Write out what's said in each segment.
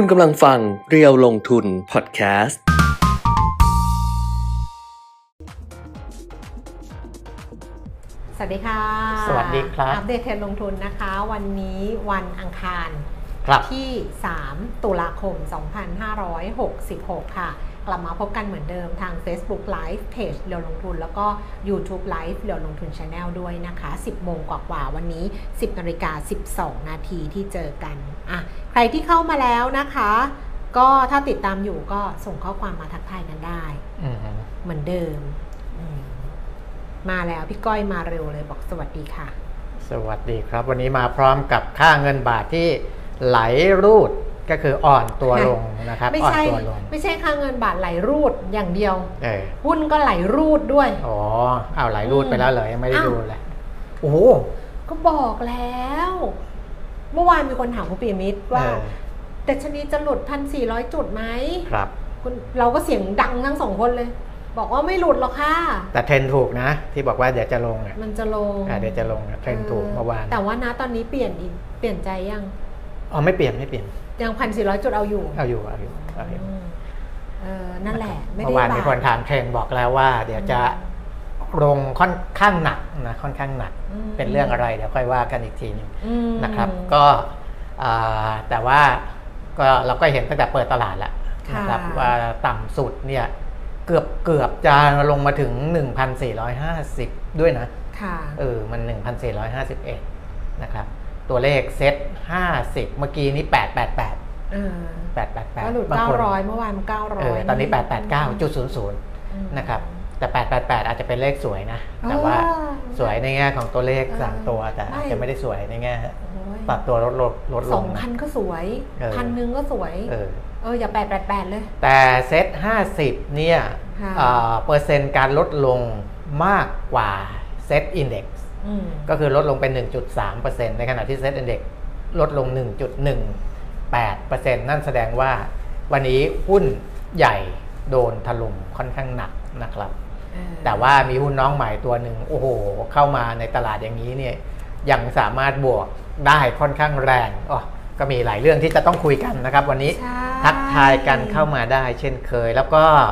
คุณกำลังฟังเรียวลงทุนพอดแคสต์ สวัสดีค่ะ สวัสดีครับ อัปเดตเทรนด์ลงทุนนะคะ วันนี้วันอังคารครับ ที่ 3 ตุลาคม 2566 ค่ะ กลับมาพบกันเหมือนเดิมทาง Facebook Live Page เรียวลงทุน แล้วก็ YouTube Live เรียวลงทุน Channel ด้วยนะคะ 10 โมงกว่าๆวันนี้ 10นาฬิกา12 นาทีที่เจอกันอะใครที่เข้ามาแล้วนะคะ ก็ถ้าติดตามอยู่ก็ส่งข้อความมาทักทายกันได้อืมเหมือนเดิมอืมมาแล้วพี่ก้อยมาเร็วเลยบอกสวัสดีค่ะ สวัสดีครับ วันนี้มาพร้อมกับค่าเงินบาทที่ไหลรูด ก็คืออ่อนตัวลงนะครับไม่อ่อนใช่ตัวลงไม่ใช่ค่าเงินบาทไหลรูดอย่างเดียวเออหุ้นก็ไหลรูดด้วยอ๋อเอาไหลรูดไปแล้วเลยยังไม่ได้อ้าวดูเลยโอ้โหก็บอกแล้ว เมื่อวานมีคนถามคุณปียมิตรว่าเออดัชนีจะหลุดพันสี่ร้อยจุดไหมครับคุณเราก็เสียงดังทั้งสองคนเลย บอกว่าไม่หลุดหรอกค่ะ แต่เทรนถูกนะ ที่บอกว่าเดี๋ยวจะลงอะมันจะลงอะเดี๋ยวจะลงอะเทรนถูกเมื่อวานแต่ว่านะตอนนี้เปลี่ยนอีกเปลี่ยนใจยังอ๋อไม่เปลี่ยนไม่เปลี่ยน ยังพันสี่ร้อยจุดเอาอยู่ เอาอยู่เอาอยู่เอาอยู่อืมเออนั่นแหละไม่เมื่ได้อวานมีคนบาถามเทรนบอกแล้วว่า เดี๋ยวจะลงค่อนข้างหนักนะค่อนข้างหนักอืมเป็นเรื่องอะไรเดี๋ยวค่อยว่ากันอีกทีหนึงอืมนะครับ ก็อ่าแต่ว่าก็เราก็เห็นตั้งแต่เปิดตลาดแล้วค่ะนะครับว่าต่ำสุดเนี่ยเกือบเกือบจะลงมาถึง 1,450 ด้วยนะ ค่ะ เออ มัน 1,451 นะครับ ตัวเลขเซต50 เมื่อกี้นี้ 888เออ888ก็หลุดบางคน900เมื่อวานมัน900เออตอนนี้ 889.00 นะครับ แต่ 888 อาจจะเป็นเลขสวยนะ แต่ว่าสวยในแง่ของตัวเลขสามตัวแต่อาจจะไม่ได้สวยในแง่โอ้ยปรับตัวลดลงลดลสองงนะพันก็สวยเออพันหนึ่งก็สวยเออเอออย่าแปดแปดแปดเลย แต่เซต50เนี่ยค่ะเอ่อเปอร์เซ็นต์การลดลงมากกว่าSET Index อืม ก็คือลดลงเป็น 1.3%ในขณะที่ SET Index ลดลง 1.18%นั่นแสดงว่าวันนี้หุ้นใหญ่โดนถล่มค่อนข้างหนักนะครับเออแต่ว่ามีหุ้นน้องใหม่ตัวหนึ่งโอ้โห เข้ามาในตลาดอย่างนี้เนี่ยยังสามารถบวกได้ค่อนข้างแรงอ๋อก็มีหลายเรื่องที่จะต้องคุยกันนะครับ วันนี้ใช่ทักทายกันเข้ามาได้เช่นเคย แล้วก็เอ่อ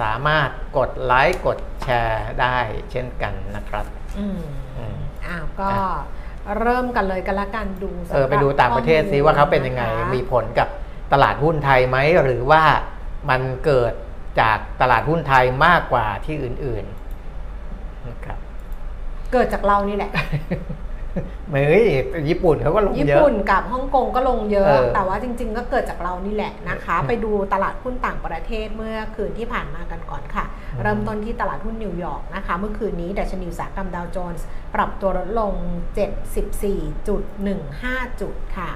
สามารถกดไลค์กดแชร์ได้เช่นกันนะครับอืมอืมอ้าวก็อะเริ่มกันเลยกันละกันดูสำหเอรับอไปดูต่างประเทศซิว่าเขาเป็นยังไงข้อลมีผลกับตลาดหุ้นไทยไหม หรือว่ามันเกิดจากตลาดหุ้นไทยมากกว่าที่อื่นๆนะครับเกิดจากเรานี่แหละ เฮ้ยญี่ปุ่นเขาก็ลงญี่เยอะปุ่นกับฮ่องกงก็ลงเยอะเออแต่ว่าจริง ๆ ก็เกิดจากเรานี่แหละนะคะอืมไปดูตลาดหุ้นต่างประเทศเมื่อคืนที่ผ่านมากันก่อนค่ะอืมเริ่มต้นที่ตลาดหุ้นนิวยอร์กนะคะ เมื่อคืนนี้ดัชนีอุตสาหกรรมดาวโจนส์ปรับตัวลดลง 74.15 จุดค่ะ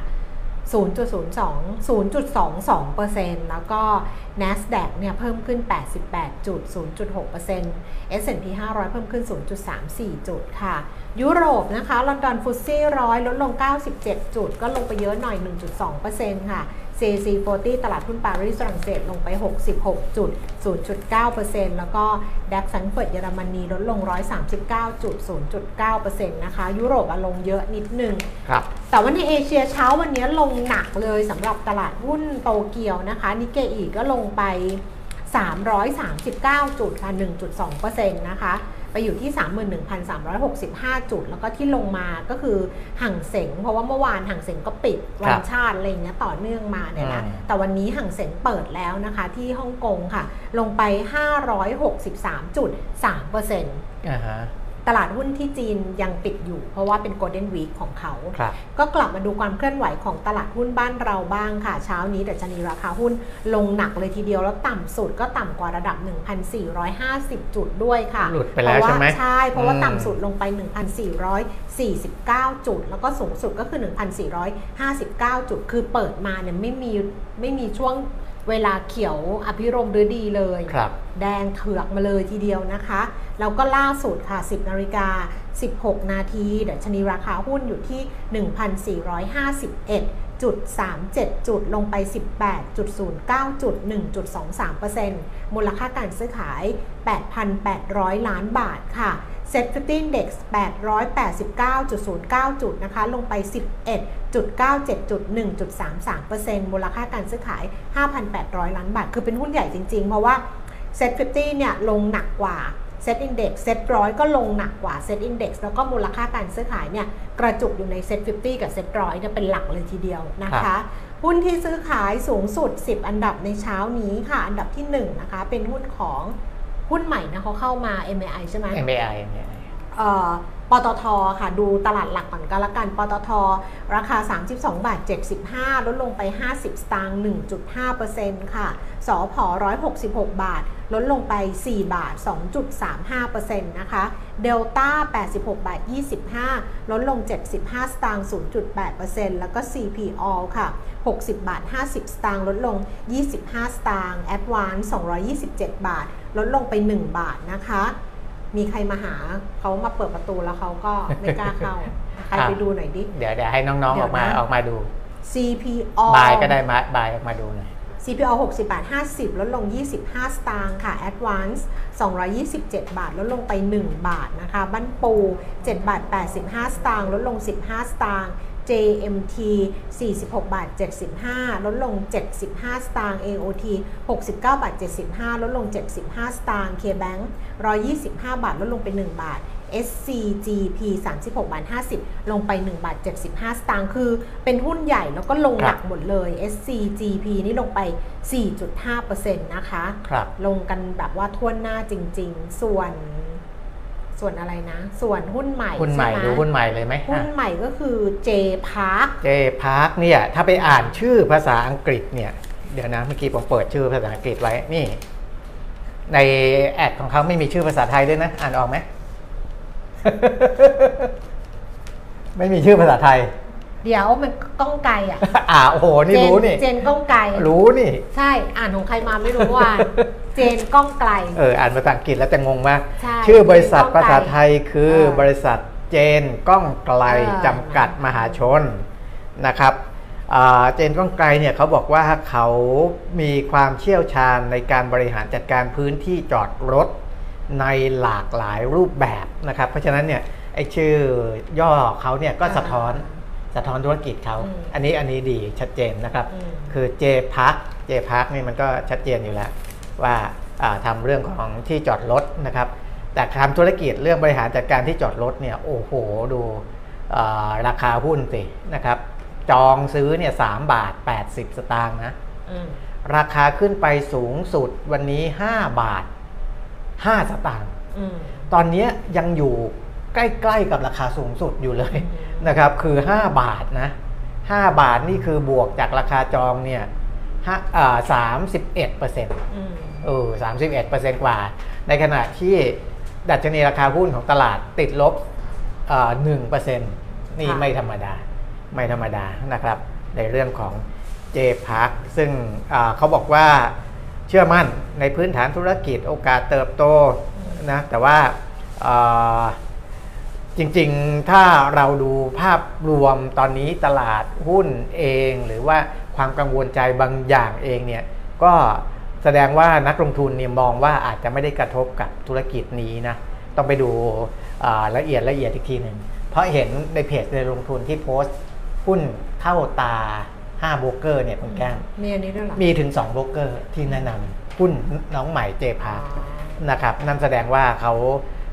0.02 0.22%แล้วก็ NASDAQ เนี่ยเพิ่มขึ้น 88.0.6% S&P 500 เพิ่มขึ้น 0.34 จุดค่ะ ยุโรปนะคะ ลอนดอนฟุตซี่ร้อยลดลง 97 จุด ก็ลงไปเยอะหน่อย 1.2%ค่ะ CAC 40 ตลาดหุ้นปารีสฝรั่งเศสลงไป 66จุด0.9%แล้วก็ดัคซังเฟิร์ตเยอรมนีลดลง 139.0.9%นะคะยุโรปอะลงเยอะนิดนึงครับแต่ว่าในเอเชียเช้าวันนี้ลงหนักเลยสำหรับตลาดหุ้นโตเกียวนะคะนิเกอีก็ลงไป 339 จุดค่ะ1.2%นะคะ ไปอยู่ที่ 31,365 จุด แล้วก็ที่ลงมาก็คือห่างเสง เพราะว่าเมื่อวานห่างเสงก็ปิดวันชาติอะไรอย่างเงี้ยต่อเนื่องมาเนี่ยนะอืมแต่วันนี้ห่างเสงเปิดแล้วนะคะที่ฮ่องกงค่ะ ลงไป 563.3%อ่าฮะ ตลาดหุ้นที่จีนยังปิดอยู่ เพราะว่าเป็น Golden Week ของเขาครับก็กลับมาดูความเคลื่อนไหวของตลาดหุ้นบ้านเราบ้างค่ะ เช้านี้ดัชนีราคาหุ้นลงหนักเลยทีเดียวแล้วต่ำสุดก็ต่ำกว่าระดับ 1,450 จุดด้วยค่ะ หลุดไปแล้วใช่ไหมเพราะว่าใช่ เพราะว่าอืมต่ำสุดลงไป 1,449 จุด แล้วก็สูงสุดก็คือ 1,459 จุด คือเปิดมาเนี่ยไม่มีไม่มีช่วงเวลาเขียวอภิรมย์ฤดีเลยครับแดงเถือกมาเลยทีเดียวนะคะ แล้วก็ล่าสุดค่ะ 10นาฬิกา 16 นาทีดัชนีราคาหุ้นอยู่ที่ 1,451จุด37 จุดลงไป 18.09 จุด 1.23%มูลค่าการซื้อขาย 8,800 ล้านบาทค่ะ Set 50 Index 889.09 จุดนะคะ ลงไป 11.97จุด1.33%มูลค่าการซื้อขาย 5,800 ล้านบาท คือเป็นหุ้นใหญ่จริงๆ เพราะว่า Set 50เนี่ยลงหนักกว่า Set Index Set ร้อยก็ลงหนักกว่า Set Index แล้วก็มูลค่าการซื้อขายเนี่ยกระจุกอยู่ใน Set 50กับ Set ร้อยเนี่ยเป็นหลักเลยทีเดียวนะครัคะบหุ้นที่ซื้อขายสูงสุด 10 อันดับในเช้านี้ค่ะ อันดับที่1นะคะเป็นหุ้นของหุ้นใหม่นะเขาเข้ามา MAI ใช่ไหม MBI เนี่ยเอ่อปตทค่ะ ดูตลาดหลักก่อนก็แล้วกัน ปตท ราคา 32 บาท 75 ลดลงไป 50 สตางค์ 1.5%ค่ะ สอพอ166 บาท ลดลงไป 4 บาท 2.35%นะคะเดลต้า 86 บาท 25 ลดลง 75 สตางค์ 0.8%แล้วก็ CPO ค่ะ 60 บาท 50 สตางค์ ลดลง 25 สตางค์ Advance 227 บาท ลดลงไป 1 บาทนะคะ มีใครมาหาเขามาเปิดประตูแล้วเขาก็ไม่กล้าเข้า ใครไปดูหน่อยดิ เดี๋ยวเดี๋ยวให้น้องๆเดี๋อยวอกมานะออกมาดู CPO บายก็ได้มาบายออกมาดูหน่อย CPO 60 บาท 50 ลดลง 25 สตางค์ค่ะ Advance 227 บาท ลดลงไป 1 บาทนะคะบ้านปู7บาท 85 สตางค์ลดลง 15 สตางค์ JMT 46 บาท 75 ลดลง 75 สตางค์ AOT 69 บาท 75 ลดลง 75 สตางค์ KBank 125 บาท ลดลงไป 1 บาท SCGP 36บาท50 ลงไป1บาท75 สตางค์คือเป็นหุ้นใหญ่แล้วก็ลงหนักหมดเลย SCGP นี่ลงไป 4.5%นะคะครับลงกันแบบว่าทั่วหน้าจริง ๆ ส่วนส่วนอะไรนะ ส่วนหุ้นใหม่หุ้นใหม่ช่ไดูหุ้นใหม่เลยไหมหุ้นใหม่ก็คือ J Park เจพาร์คเนี่ย ถ้าไปอ่านชื่อภาษาอังกฤษเนี่ย เดี๋ยวนะเมื่อกี้ผมเปิดชื่อภาษาอังกฤษไว้นี่ ในแอดของเขาไม่มีชื่อภาษาไทยด้วยนะ อ่านออกไหม ไม่มีชื่อภาษาไทย เดี๋ยวมันก้องไกลอะ อ่าโอ้โหนี่เจรู้นี่ เจนก้องไกลรู้นี่ ใช่อ่านของใครมาไม่รู้ว่า เจนก้องไกลเอออ่านภาษาอังกฤษแล้วจะงงมากใช่ชื่อบริษัทเจนก้องไกลภาษาไทยคือเออบริษัทเจนก้องไกลเออจำกัดมหาชนนะครับอ่าเจนก้องไกลเนี่ยเขาบอกว่าเขามีความเชี่ยวชาญในการบริหารจัดการพื้นที่จอดรถ ในหลากหลายรูปแบบนะครับ เพราะฉะนั้นเนี่ยไอ้ชื่อย่อเขาเนี่ยก็สะท้อนสะท้อนธุรกิจเขาอืมอันนี้อันนี้ดีชัดเจนนะครับอืมคือ J Park J Park นี่มันก็ชัดเจนอยู่แล้วว่าอ่าทำเรื่องของที่จอดรถนะครับ แต่ทำธุรกิจเรื่องบริหารจัดการที่จอดรถเนี่ยโอ้โหดูอ่าราคาหุ้นสินะครับ จองซื้อเนี่ยสบาท 80 สตางค์นะอืมราคาขึ้นไปสูงสุดวันนี้ 5 บาท 5สตางค์อืมตอนนี้ยังอยู่ใกล้ๆกับราคาสูงสุดอยู่เลยอืมนะครับคือ 5 บาทนะ 5 บาทนี่คือบวกจากราคาจองเนี่ยห้าอ่าสามสิบเอ็ดเปอร์เซ็นต์อืมเออสามสิบเอ็ดเปอร์เซ็นต์กว่า ในขณะที่ดัชนีราคาหุ้นของตลาดติดลบหนึ่งเปอร์เซ็นต์นี่ค่ะไม่ธรรมดา ไม่ธรรมดานะครับ ในเรื่องของ J Park ซึ่งอ่าเขาบอกว่า เชื่อมั่นในพื้นฐานธุรกิจโอกาสเติบโตนะแต่ว่าจริงๆ ถ้าเราดูภาพรวมตอนนี้ตลาดหุ้นเอง หรือว่าความกังวลใจบางอย่างเองเนี่ยก็แสดงว่านักลงทุนเนี่ยมองว่าอาจจะไม่ได้กระทบกับธุรกิจนี้นะต้องไปดูละเอียดละเอียดอีกทีหนึ่งเพราะเห็นในเพจในลงทุนที่โพสต์หุ้นเท่าตา 5โบรกเกอร์เนี่ยคุณแก้มมีอันนี้ด้วยเหรอมีถึง2โบรกเกอร์ที่แนะนำหุ้นน้องใหม่เจพาอ๋อนะครับนั่นแสดงว่าเขา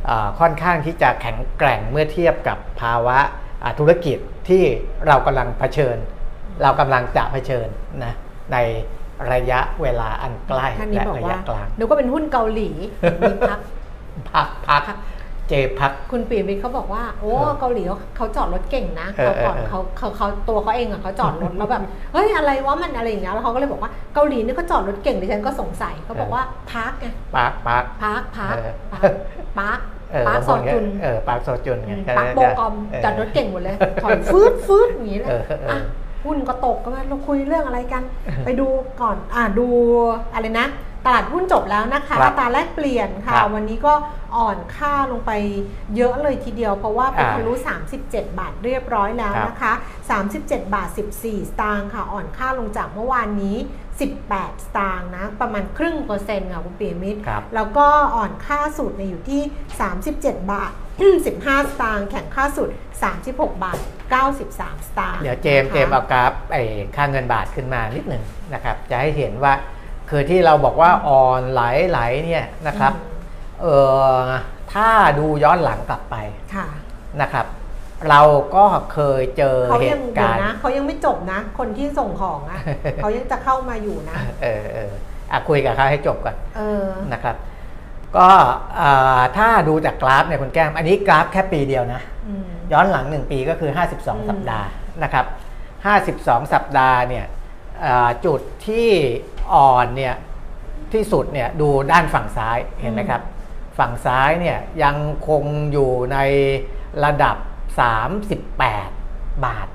อ่าค่อนข้างที่จะแข็งแกร่งเมื่อเทียบกับภาวะอ่าธุรกิจที่เรากำลังเผชิญ เรากำลังจะเผชิญนะในระยะเวลาอันใกล้ท่านนี้และบอกระว่ายะกลางนึกว่าเป็นหุ้นเกาหลีมีพักพักพัก เจพัก คุณปีมิตรเขาบอกว่า โอ้เออเกาหลีเขาเขาจอดรถเก่งนะเออเขาก่อนเออเขาเขาเขาตัวเขาเองอะเขาจอดรถแล้วแบบเฮ้ยอะไรวะมันอะไรอย่างเงี้ยแล้วเขาก็เลยบอกว่าเกาหลีนี่ก็จอดรถเก่งดิฉันก็สงสัยเขาบอกว่าพาร์คไงพักพักพาร์คพาร์คเออพาร์คเออพาร์คบางซคอนก็จุนเออปาร์คโซจุนไงปาร์คโบกอมเจอดรถเก่งหมดเลยถอยฟืดฟืดอย่างนี้เลยเออเออเอออะหุ้นก็ตกก็มาเราคุยเรื่องอะไรกัน ไปดูก่อนอ่าดูอะไรนะ ตลาดหุ้นจบแล้วนะคะครับอัตราแลกเปลี่ยนค่ะครับวันนี้ก็อ่อนค่าลงไปเยอะเลยทีเดียว เพราะว่าไปอ่าทะลุ 37 บาทเรียบร้อยแล้วนะคะ 37 บาท 14 สตางค์ค่ะ อ่อนค่าลงจากเมื่อวานนี้ 18 สตางค์นะ ประมาณครึ่งเปอร์เซ็นต์ค่ะคุณปีมิตรครับแล้วก็อ่อนค่าสุดเนี่ยอยู่ที่ 37 บาท 15 สตางค์ แข่งค่าสุด 36 บาท 93 สตางค์ เดี๋ยวเจมส์นะคะเจมส์เอากราฟไอ้ค่าเงินบาทขึ้นมานิดหนึ่งนะครับ จะให้เห็นว่า คือที่เราบอกว่าอ่อนไหลไหลเนี่ยนะครับเออถ้าดูย้อนหลังกลับไปค่ะนะครับ เราก็เคยเจอเขาเหยังตุเดี๋ยกาวรณ์นะเขายังไม่จบนะ คนที่ส่งของอะเขายังจะเข้ามาอยู่นะ เออเอออะคุยกับเขาให้จบก่อนเออนะครับ ก็อ่าถ้าดูจากกราฟเนี่ยคุณแก้ม อันนี้กราฟแค่ปีเดียวนะอืมย้อนหลัง1ปีก็คืออืม52 สัปดาห์นะครับ 52 สัปดาห์เนี่ยอ่า จุดที่อ่อนเนี่ยที่สุดเนี่ยดูด้านฝั่งซ้ายเห็นไหมครับ ฝั่งซ้ายเนี่ยยังคงอยู่ในระดับ 38 บาท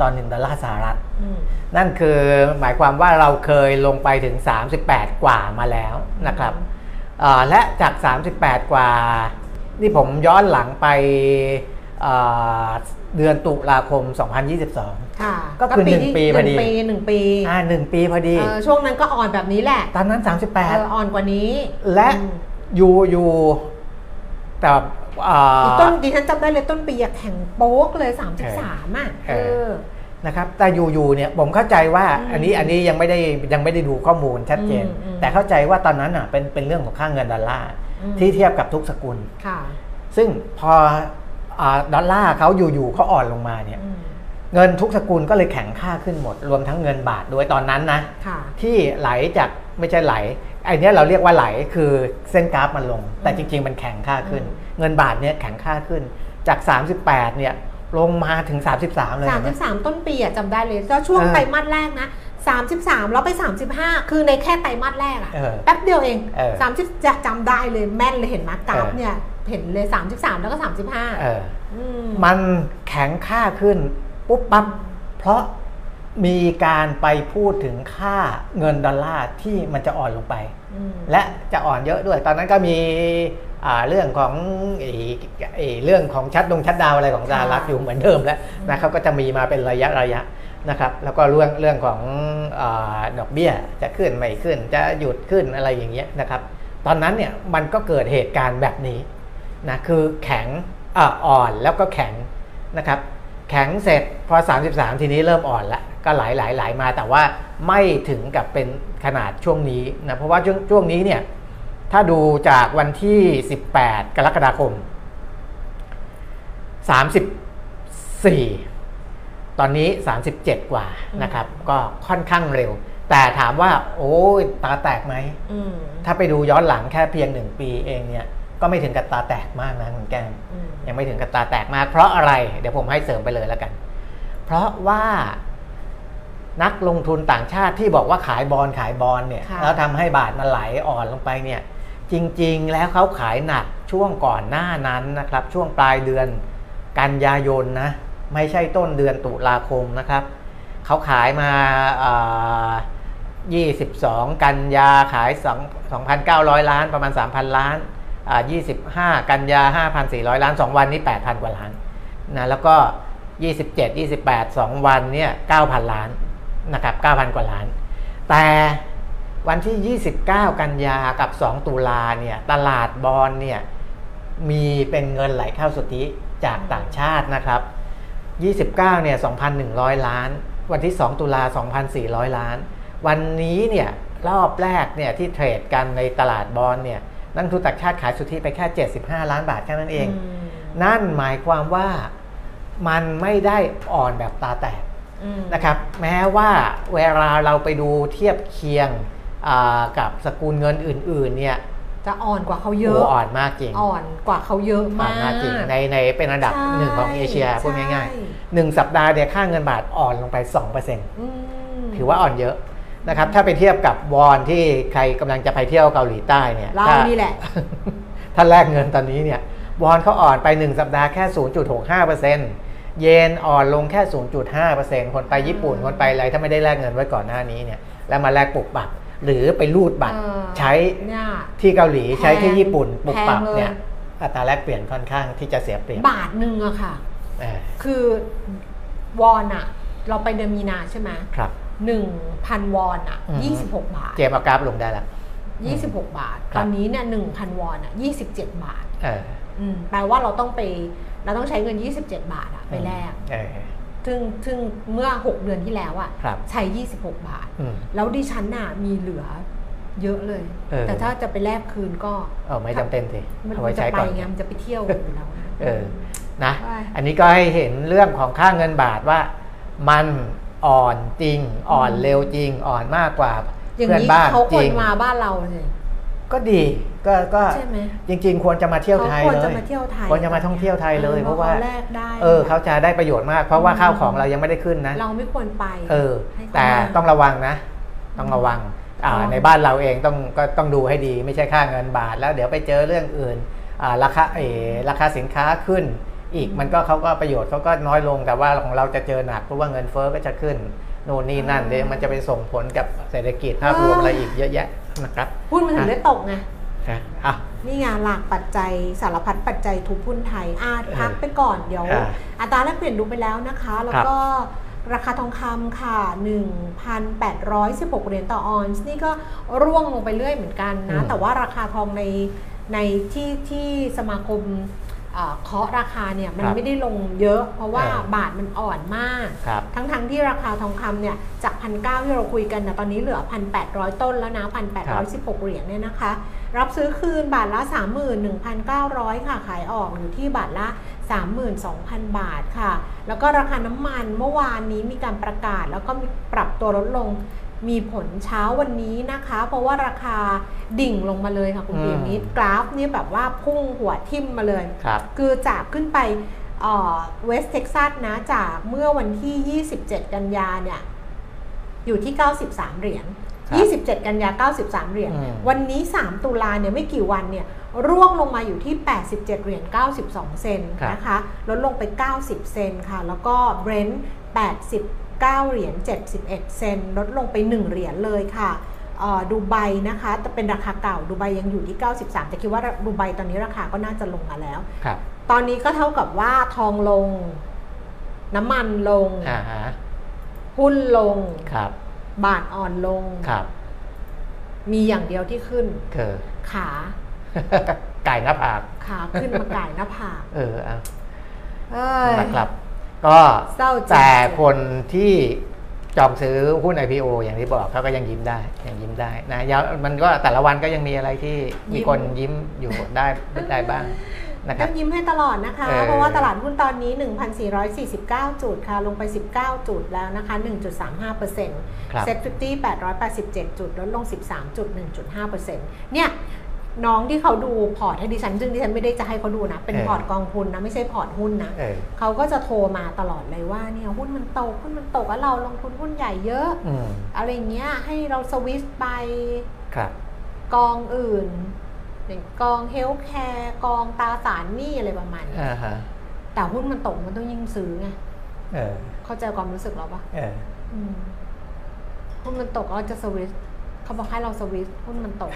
ต่อ1ดอลลาร์สหรัฐอืมนั่นคือหมายความว่าเราเคยลงไปถึง 38 กว่ามาแล้วนะครับเอ่อและจาก 38 กว่า นี่ผมย้อนหลังไปเอ่อเดือนตุลาคม 2022 ค่ะก็คือหนึ่งที่ปีพอดีหนึ่งปีหนึ่งปีอ่าหนึ่งปีพอดีเออช่วงนั้นก็อ่อนแบบนี้แหละตอนนั้นเออ38อ่อนกว่านี้ และอืมอยู่อยู่แต่เอ่อต้นดิฉันจำได้เลยต้นปีอะแข่งโป๊กเลย 33อะเอเอออนะครับแต่อยู่ๆเนี่ยผมเข้าใจว่าอืมอันนี้อันนี้ยังไม่ได้ยังไม่ได้ดูข้อมูลชัดเจนอืมอืมแต่เข้าใจว่าตอนนั้นอะเป็นเป็นเรื่องของค่าเงินดอลลาร์อืมที่เทียบกับทุกสกุลค่ะซึ่งพออาดอลลาร์เขาอยู่ๆเขาอ่อนลงมาเนี่ยอืม เงินทุกสกุลก็เลยแข็งค่าขึ้นหมด รวมทั้งเงินบาทด้วยตอนนั้นนะค่ะที่ที่ไหลจากไม่ใช่ไหลไอเนี้ยเราเรียกว่าไหลคือเส้นกราฟมันลง แต่จริง ๆ มันแข็งค่าขึ้นอืมเงินบาทเนี่ยแข็งค่าขึ้นจาก 38เนี่ยลงมาถึง 33 เลยเห็นไหม33 ต้นปีอะจำได้เลยแล้วช่วงเออไตรมาสแรกนะ 33 แล้วไป 35 คือในแค่ไตรมาสแรกอะเออแป๊บเดียวเองเออ30จะจำได้เลยแม่นเลยเห็นไหมกราฟเออเนี่ยเห็นเลย 33 แล้วก็ 35เอออืมมันแข็งค่าขึ้น ปุ๊บปั๊บเพราะมีการไปพูดถึงค่าเงินดอลลาร์ที่มันจะอ่อนลงไปอืมและจะอ่อนเยอะด้วย ตอนนั้นก็มีอ่าเรื่องของไอ้ไอ้เรื่องของชัดดง shutdown อะไรของสหรัฐค่ะอยู่เหมือนเดิมแล้วนะครับก็จะมีมาเป็นระยะระยะนะครับแล้วก็เรื่องเรื่องของอาดอกเบี้ยจะขึ้นไม่ขึ้น จะหยุดขึ้นอะไรอย่างเงี้ยนะครับ ตอนนั้นเนี่ยมันก็เกิดเหตุการณ์แบบนี้นะคือแข็งอาอ่อนแล้วก็แข็งนะครับ แข็งเสร็จพอ 33 ทีนี้เริ่มอ่อนแล้วก็ไหลไหลไหลมาแต่ว่าไม่ถึงกับเป็นขนาดช่วงนี้นะเพราะว่าช่วงช่วงนี้เนี่ยถ้าดูจากวันที่ 18 กรกฎาคม 34 ตอนนี้ 37 กว่านะครับ ก็ค่อนข้างเร็ว แต่ถามว่า โอ้ยตาแตกไหมอืมถ้าไปดูย้อนหลังแค่เพียงหนึ่งปีเองเนี่ย ก็ไม่ถึงกับตาแตกมากนะคุณแก้มอืมยังไม่ถึงกับตาแตกมาก เพราะอะไรเดี๋ยวผมให้เสริมไปเลยแล้วกัน เพราะว่านักลงทุนต่างชาติที่บอกว่าขายบอลขายบอลเนี่ยค่ะแล้วทำให้บาทมันไหลอ่อนลงไปเนี่ย จริง ๆ แล้วเขาขายหนักช่วงก่อนหน้านั้นนะครับ ช่วงปลายเดือนกันยายนนะ ไม่ใช่ต้นเดือนตุลาคมนะครับเขาขายมาอ่า22 กันยาขาย2 2,900 ล้านประมาณ 3,000 ล้านอ่า 25 กันยา 5,400 ล้าน 2 วันนี้8,000 กว่าล้านนะแล้วก็ 27 28 2 วันเนี่ย 9,000 ล้านนะครับ 9,000 กว่าล้าน แต่วันที่ 29 กันยากับ 2 ตุลาเนี่ย ตลาดบอลเนี่ย มีเป็นเงินไหลเข้าสุทธิจากต่างชาตินะครับ 29 เนี่ย 2,100 ล้าน วันที่ 2 ตุลา 2,400 ล้าน วันนี้เนี่ย รอบแรกเนี่ยที่เทรดกันในตลาดบอลเนี่ย นักลงทุนต่างชาติขายสุทธิไปแค่ 75 ล้านบาทแค่นั้นเองมนั่นหมายความว่ามันไม่ได้อ่อนแบบตาแตกอืมนะครับแม้ว่าเวลาเราไปดูเทียบเคียงอ่ากับสกุลเงินอื่นๆเนี่ยจะอ่อนกว่าเขาเยโอ้อะอ่อนมากจริง อ่อนกว่าเขาเยอะอ่อมานกมากจริงในในเป็นอันดับใช่หนึ่งของเอเชียพูดใช่ง่ายๆหนึ่งสัปดาห์เนี่ยค่าเงินบาทอ่อนลงไป2%อืมถือว่าอ่อนเยอะ นะครับถ้าไปเทียบกับวอนที่ใครกำลังจะไปเที่ยวเกาหลีใต้เนี่ยเราถ้นี่แหละ ถ้าแลกเงินตอนนี้เนี่ยวอนเขาอ่อนไป 1 สัปดาห์แค่ 0.65%เยนอ่อนลงแค่ 0.5%คนไปญี่ปุ่นอืมคนไปอะไรถ้าไม่ได้แลกเงินไว้ก่อนหน้านี้เนี่ยแล้วมาแลกปุกปับหรือไปรูดบัตรเออใช้เนี่ยที่เกาหลีแพงใช้ที่ญี่ปุ่นปุกปับแพงเลยเนี่ยอัตราแลกเปลี่ยนค่อนข้างที่จะเสียเปรียบบาทหนึ่งอะค่ะเออคือวอนอะเราไปเดือนมีนาใช่ไหมครับ หนึ่งพันวอนอะอืมยี่สิบหกบาท เจมส์เอากราฟลงได้แล้วยี่สิบหกบาทครับตอนนี้เนี่ยหนึ่งพันวอนอะยี่สิบเจ็ดบาทเอออืมแปลว่าเราต้องไปเราต้องใช้เงิน 27 บาทอะไปแลกเออซึ่งซึ่งเมื่อ 6 เดือนที่แล้วอะครับใช้ 26 บาทอืมแล้วดิฉันน่ะมีเหลือเยอะเลยเออแต่ถ้าจะไปแลกคืนก็เออไม่จำเป็นสิมันเอาไว้จะใช้ไปก่อนไงมันจะไปเที่ยวอยู่แล้วนะเออนะใช่อันนี้ก็ให้เห็นเรื่องของค่าเงินบาทว่ามัน อ่อนจริง อ่อนเร็วจริง อ่อนมากกว่าอย่างเพื่อนนี้บ้านเขาจควริรงมาบ้านเราสิก็ดีก็ก็ใช่ไหมจริง ๆ ควรจะมาเที่ยวไทยเขาควรเลจะยมาเที่ยวไทยควรจะมาท่องเที่ยวไทยเลย เพราะว่าแลกได้เออเขาจะได้ประโยชน์มาก เพราะว่าข้าวของเรายังไม่ได้ขึ้นนะ เราไม่ควรไป เออให้เขาแต่มาต้องระวังนะ ต้องระวังอ่าอ๋อในบ้านเราเองต้องก็ต้องดูให้ดี ไม่ใช่ค่าเงินบาท แล้วเดี๋ยวไปเจอเรื่องอื่นอ่าราคาเออราคาสินค้าขึ้น อีกมันก็เขาก็ประโยชน์เขาก็น้อยลงแต่ว่าของเราจะเจอหนักเพราะว่าเงินเฟ้อก็จะขึ้นโน่นนี่นั่นเดี๋ยวมันจะไปส่งผลกับเศรษฐกิจภาพรวมอะไรอีกเยอะแยะนะครับหุ้นมันถึงได้ตกไงนะอะนี่ไงหลักปัจจัยสารพัดปัจจัยทุบหุ้นไทยอาพักไปก่อนเดี๋ยวอ่าอัตราแลกเปลี่ยนดูไปแล้วนะคะ แล้วก็ราคาทองคำค่ะ 1,816 เหรียญต่อออนซ์นี่ก็ร่วงลงไปเรื่อยเหมือนกันนะ แต่ว่าราคาทองในในที่ที่สมาคม เอ่อเคาะราคาเนี่ยมันไม่ได้ลงเยอะ เพราะว่าบาทมันอ่อนมากครับทั้งทั้งๆที่ราคาทองคำเนี่ยจากพันเที่เราคุยกันนะตอนนี้เหลือ 1,800 ต้นแล้วนะ 1,816 เหรียญเนี่ยนะคะ รับซื้อคืนบาทละ 31,900 ค่ะขายออกอยู่ที่บาทละ 32,000 บาทค่ะ แล้วก็ราคาน้ำมันเมื่อวานนี้มีการประกาศ แล้วก็มีปรับตัวลดลง มีผลเช้าวันนี้นะคะ เพราะว่าราคาดิ่งลงมาเลยค่ะคุณอืมเปียมิตรกราฟเนี่ยแบบว่าพุ่งหัวทิ่มมาเลยครับคือจากขึ้นไป West Texas นะจากเมื่อวันที่ 27 กันยาเนี่ยอยู่ที่ 93 เหรียญครับ27 กันยา 93 เหรียญอืมวันนี้ 3 ตุลาเนี่ยไม่กี่วันเนี่ยร่วงลงมาอยู่ที่ 87 เหรียญ 92 เซนนะคะ ลดลงไป 90 เซนค่ะ แล้วก็เบรนท์ 89เหรียญ 71 เซนลดลงไป 1 เหรียญเลยค่ะเอ่อดูไบนะคะแต่เป็นราคาเก่าดูไบยังอยู่ที่ 93 แต่คิดว่าดูไบตอนนี้ราคาก็น่าจะลงมาแล้วครับตอนนี้ก็เท่ากับว่าทองลง น้ำมันลงอ่าฮะหุ้นลงครับ บาทอ่อนลงครับ มีอย่างเดียวที่ขึ้นคือขาไก่หน้าผากขาขึ้นมาก่ายหน้าผากเออเอาเอ้ยนะครับ ก็เศร้าจริงแต่คนที่จองซื้อหุ้น IPO อย่างที่บอกเขาก็ยังยิ้มได้ยังยิ้มได้นะยาวมันก็แต่ละวันก็ยังมีอะไรที่มีคนยิ้มอยู่ได้ได้บ้างนะคก็รับยิ้มให้ตลอดนะคะเออเพราะว่าตลาดหุ้นตอนนี้ 1,449 จุดค่ะ ลงไป 19 จุดแล้วนะคะ 1.35%ครับ SET50 887 จุด ลดลง 13จุด1.5%เนี่ย น้องที่เขาดูพอร์ตให้ดิฉัน ซึ่งดิฉันไม่ได้จะให้เขาดูนะ เป็นเออพอร์ตกองทุนนะ ไม่ใช่พอร์ตหุ้นนะเออเขาก็จะโทรมาตลอดเลยว่าเนี่ยหุ้นมันตกหุ้นมันตกแล้วเราลงทุนหุ้นใหญ่เยอะอืมอะไรเงี้ยให้เราสวิสต์ไปครับกองอื่นอย่างกอง healthcare กองตราสารหนี้อะไรประมาณนี้อ่าฮะแต่หุ้นมันตกมันต้องยิ่งซื้อไงเออเข้าใจความรู้สึกเราปะเอออืมหุ้นมันตกเราจะสวิสต์ เขาบอกให้เราสวิสต์หุ้นมันตก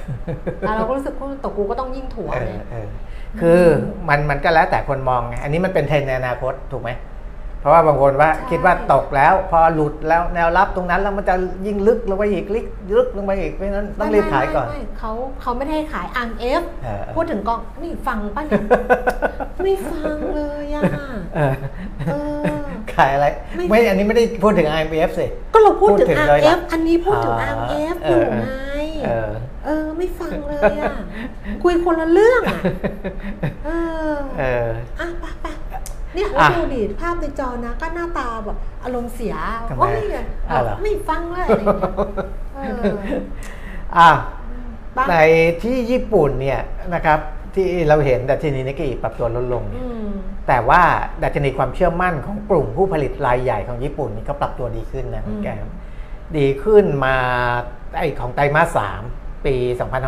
แล้วเราก็รู้สึกหุ้นมันตกกูก็ต้องยิ่งถัวเอเลอยเออคือมันมันก็แล้วแต่คนมองไงอันนี้มันเป็นเทรนด์ในอนาคตถูกไหมเพราะว่าบางคนว่าใช่คิดว่าตกแล้ว พอหลุดแล้วแนวรับตรงนั้นแล้วมันจะยิ่งลึกลงไปอีกลึกลึกลงไปอีกเพราะฉะนั้นต้องรีบขายก่อนไม่ไม่ไม่เขาเขาไม่ได้ให้ขายอังเอฟเออพูดถึงกองนี่ฟังป่ะเนี่ยไม่ฟังเลยอะเออเออ ขายอะไรไม่ไม่อันนี้ไม่ได้พูดถึง IMF สิ ก็เราพูดถึงพูดถึงเลย RF ล่ะอันนี้พูดถึงอ่า RF เอออยู่ไงเออเออ ไม่ฟังเลยอะ คุยคนละเรื่องอะ เออ เอออะไปไปเนี่ยอะเราดูดิภาพในจอนะก็หน้าตาแบบอารมณ์เสียทำไมโอ้ยอะเหรอไม่ฟังเลยอะไรอย่างเงี้ยเอออะบ้างในที่ญี่ปุ่นเนี่ยนะครับ ที่เราเห็นดัชนีนิกเกิปรับตัวลดลงอืมแต่ว่าดัชนีความเชื่อมั่นของกลุ่มผู้ผลิตรายใหญ่ของญี่ปุ่นนี่ก็ปรับตัวดีขึ้นนะคุณอืมแก้มดีขึ้นมาไอของไตรมาสสามปี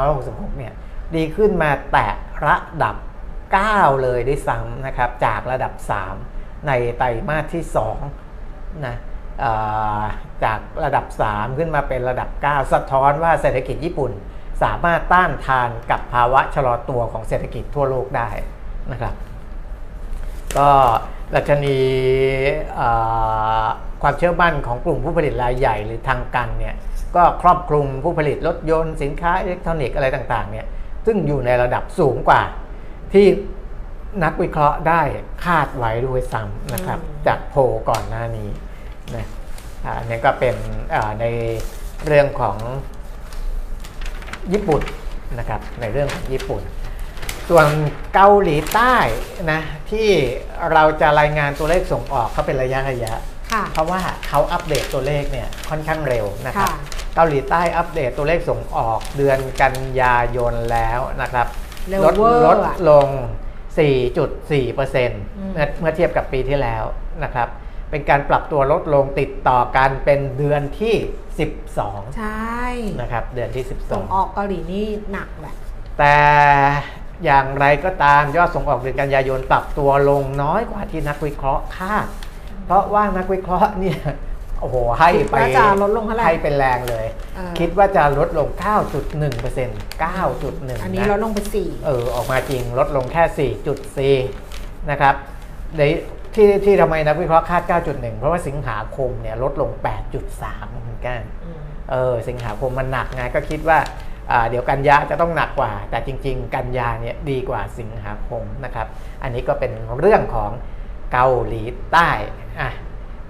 2566เนี่ยดีขึ้นมาแตะระดับ 9 เลยด้วยซ้ำนะครับ จากระดับ 3 ในไตรมาสที่2นะเอ่อจากระดับ 3 ขึ้นมาเป็นระดับ 9 สะท้อนว่าเศรษฐกิจญี่ปุ่น สามารถต้านทานกับภาวะชะลอตัวของเศรษฐกิจทั่วโลกได้นะครับก็ดัชนีเอ่อความเชื่อมั่นของกลุ่มผู้ผลิตรายใหญ่หรือทางการเนี่ยก็ครอบคลุมผู้ผลิตรถยนต์สินค้าอิเล็กทรอนิกส์อะไรต่างๆเนี่ยซึ่งอยู่ในระดับสูงกว่า ที่นักวิเคราะห์ได้คาดไว้ด้วยซ้ำนะครับอืมจากโพลก่อนหน้านี้นะอ่าอันนี้ก็เป็นอ่าในเรื่องของ ญี่ปุ่นนะครับในเรื่องของญี่ปุ่น ส่วนเกาหลีใต้นะที่เราจะรายงานตัวเลขส่งออกเขาเป็นระยะระยะค่ะเพราะว่าเขาอัปเดตตัวเลขเนี่ยค่อนข้างเร็วนะครับค่ะเกาหลีใต้อัปเดตตัวเลขส่งออกเดือนกันยายนแล้วนะครับเร็วลดเวอร์ลดอะลง 4.4%เมมื่อเมื่อเทียบกับปีที่แล้วนะครับ เป็นการปรับตัวลดลงติดต่อกันเป็นเดือนที่ 12 ใช่นะครับเดือนที่ส่งออกเกาหลีนี่หนักแหละ12แต่อย่างไรก็ตามยอดส่งออกเดือนกันยายนปรับตัวลงน้อยกว่าที่นักวิเคราะห์คาด เพราะว่านักวิเคราะห์เนี่ยโอ้โหให้คิดไปว่าจะลดลงเท่าไหร่ให้เป็นแรงเลย เออคิดว่าจะลดลง 9.1% 9.1 อันนี้ลดลงไปสี่ เออออกมาจริงลดลงแค่ 4.4 นะครับใน ที่ที่ทำไมนักวิเคราะห์คาด 9.1 เพราะว่าสิงหาคมเนี่ยลดลง 8.3เหมือนกันอืมเออสิงหาคมมันหนักไงก็คิดว่าอ่าเดี๋ยวกันยาจะต้องหนักกว่า แต่จริง ๆ กันยาเนี่ยดีกว่าสิงหาคมนะครับ อันนี้ก็เป็นเรื่องของเกาหลีใต้อะ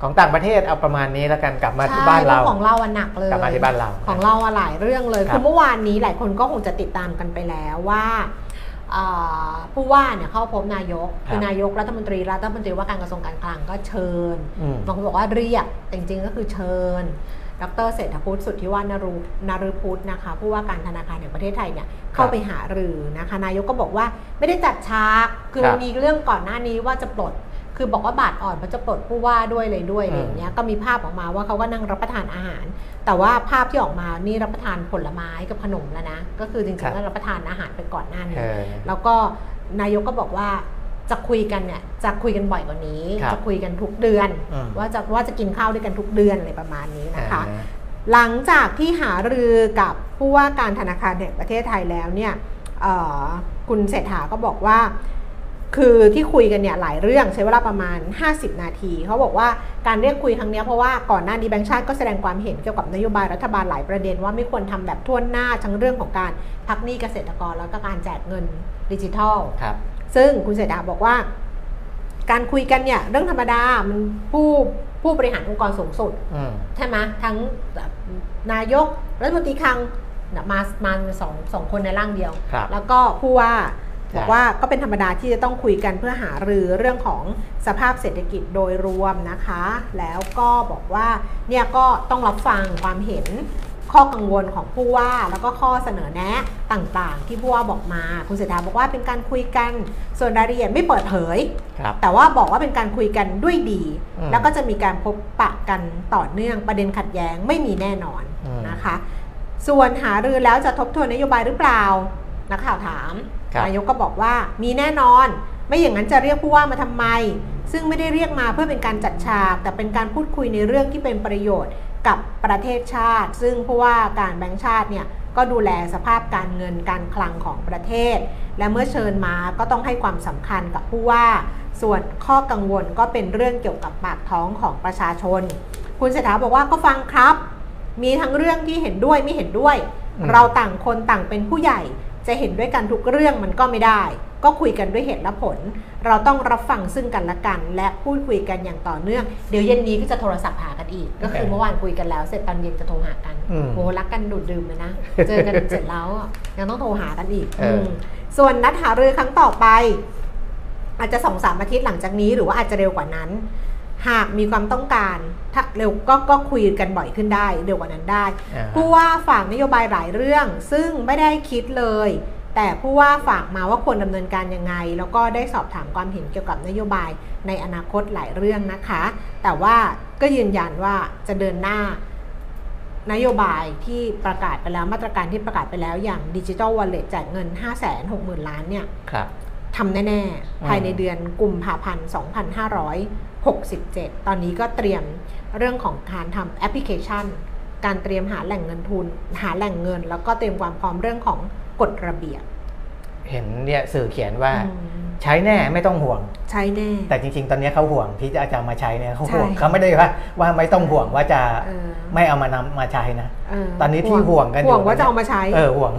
ของต่างประเทศเอาประมาณนี้แล้วกันกลับมาที่บ้านเราใช่พะของเราอะหนักเลยกลับมาที่บ้านเรา ของเราอะหลายเรื่องเลยครับคือเมื่อวานนี้หลายคนก็คงจะติดตามกันไปแล้วว่าอ่า ผู้ว่าเนี่ยเข้าพบนายกครับคือนายกรัฐมนตรีรัฐมนตรีว่าการกระทรวงการคลังก็เชิญอืมบางคนบอกว่าเรียกแต่จริงๆก็คือเชิญ ดรเศรษฐพุทธสุทธิวาฒนรูนฤพุทธนะคะผู้ว่าการธนาคารแห่งประเทศไทยเนี่ยเข้าไปหารือนะคะนายกก็บอกว่าไม่ได้จัดฉากคือครับมีเรื่องก่อนหน้านี้ว่าจะปลดคือบอกว่าบาทอ่อนเพราะจะปลดผู้ว่าด้วยเลยด้วยอะไรอย่างเงี้ยก็มีภาพออกมาว่าเขาก็นั่งรับประทานอาหาร แต่ว่าภาพที่ออกมานี่รับประทานผลไม้กับขนมแล้วนะ ก็คือจริงครับๆก็รับประทานอาหารไปก่อนหน้านี้เออแล้วก็นายกก็บอกว่าจะคุยกันเนี่ยจะคุยกันบ่อยกว่านี้ครับจะคุยกันทุกเดือนอืมว่าจะว่าจะกินข้าวด้วยกันทุกเดือนอะไรประมาณนี้นะคะอ่าหลังจากที่หารือกับผู้ว่าการธนาคารแห่งประเทศไทยแล้วเนี่ยเอ่อคุณเศรษฐาก็บอกว่า คือที่คุยกันเนี่ยหลายเรื่องใช้เวลาประมาณ 50 นาที เขาบอกว่าการเรียกคุยครั้งเนี้ยเพราะว่าก่อนหน้านี้แบงค์ชาติก็แสดงความเห็นเกี่ยวกับนโยบายรัฐบาลหลายประเด็นว่าไม่ควรทำแบบท่วนหน้าทั้งเรื่องของการพักหนี้เกษตรกรแล้วก็การแจกเงินดิจิทัลครับซึ่งคุณเศรษฐาบอกว่า การคุยกันเนี่ยเรื่องธรรมดามันผู้ผู้บริหารองค์กรสูงสุดอืมใช่ไหมทั้งแบบนายกรัฐมนตรีคลังน่ะมามาสองสองคนในร่างเดียวครับแล้วก็ผู้ว่าครั บบอกว่าก็เป็นธรรมดาที่จะต้องคุยกันเพื่อหารือเรื่องของสภาพเศรษฐกิจโดยรวมนะคะ แล้วก็บอกว่าเนี่ยก็ต้องรับฟังความเห็นข้อกังวลของผู้ว่าแล้วก็ข้อเสนอแนะต่างๆ ที่ผู้ว่าบอกมา คุณเศรษฐาบอกว่าเป็นการคุยกัน ส่วนรายละเอียดไม่เปิดเผยครับแต่ว่าบอกว่าเป็นการคุยกันด้วยดีอืมแล้วก็จะมีการพบปะกันต่อเนื่องประเด็นขัดแย้งไม่มีแน่นอนอืมนะคะ ส่วนหารือแล้วจะทบทวนนโยบายหรือเปล่านักข่าวถามครับ นายกก็บอกว่ามีแน่นอน ไม่อย่างนั้นจะเรียกผู้ว่ามาทำไม ซึ่งไม่ได้เรียกมาเพื่อเป็นการจัดฉาก แต่เป็นการพูดคุยในเรื่องที่เป็นประโยชน์กับประเทศชาติ ซึ่งผู้ว่าการแบงค์ชาติเนี่ยก็ดูแลสภาพการเงินการคลังของประเทศ และเมื่อเชิญมาก็ต้องให้ความสำคัญกับผู้ว่า ส่วนข้อกังวลก็เป็นเรื่องเกี่ยวกับปากท้องของประชาชน คุณเศรษฐาบอกว่าก็ฟังครับ มีทั้งเรื่องที่เห็นด้วยไม่เห็นด้วยอืมเราต่างคนต่างเป็นผู้ใหญ่ จะเห็นด้วยกันทุกเรื่องมันก็ไม่ได้ ก็คุยกันด้วยเหตุและผล เราต้องรับฟังซึ่งกันและกัน และพูดคุยกันอย่างต่อเนื่อง เดี๋ยวเย็นนี้ก็จะโทรศัพท์หากันอีก ก็คือเมื่อวานคุยกันแล้วเสร็จตอนเย็นจะโทรหากันอืมโหรักกันดูดดื่มเลยนะ เจอกันเสร็จแล้วอะยังต้องโทรหากันอีกเอออืมส่วนนัดหารือครั้งต่อไป อาจจะสองสามอาทิตย์หลังจากนี้หรือว่าอาจจะเร็วกว่านั้น หากมีความต้องการถ้าเร็วก็ก็คุยกันบ่อยขึ้นได้เร็วกว่านั้นได้อ่าผู้ว่าฝากนโยบายหลายเรื่อง ซึ่งไม่ได้คิดเลย แต่ผู้ว่าฝากมาว่าควรดำเนินการยังไง แล้วก็ได้สอบถามความเห็นเกี่ยวกับนโยบายในอนาคตหลายเรื่องนะคะ แต่ว่าก็ยืนยันว่าจะเดินหน้านโยบายที่ประกาศไปแล้วมาตรการที่ประกาศไปแล้วอย่างดิจิ t a ลวอลเล็ตแจกเงิน 5 6 0 0 0 0 ล้านเนี่ยครับทำแน่อืมๆภายในเดือนกุมภาพันธ์ 2567 ตอนนี้ก็เตรียมเรื่องของการทำแอปพลิเคชัน การเตรียมหาแหล่งเงินทุน หาแหล่งเงิน แล้วก็เตรียมความพร้อมเรื่องของกฎระเบียบ เห็นเนี่ยสื่อเขียนว่าอืม ใช้แน่ไม่ต้องห่วง ใช้แน่ แต่จริง ๆ ตอนนี้เขาห่วงที่จะเอาจะเอามาใช้เนี่ยเขาห่วงใช่เขาไม่ได้ว่าว่าไม่ต้องห่วงว่าจะเออไม่เอามานำมาใช้นะเตอนนี้ที่ห่วงกันอยู่ห่วงว่าจะเอามาใช้ เออห่วง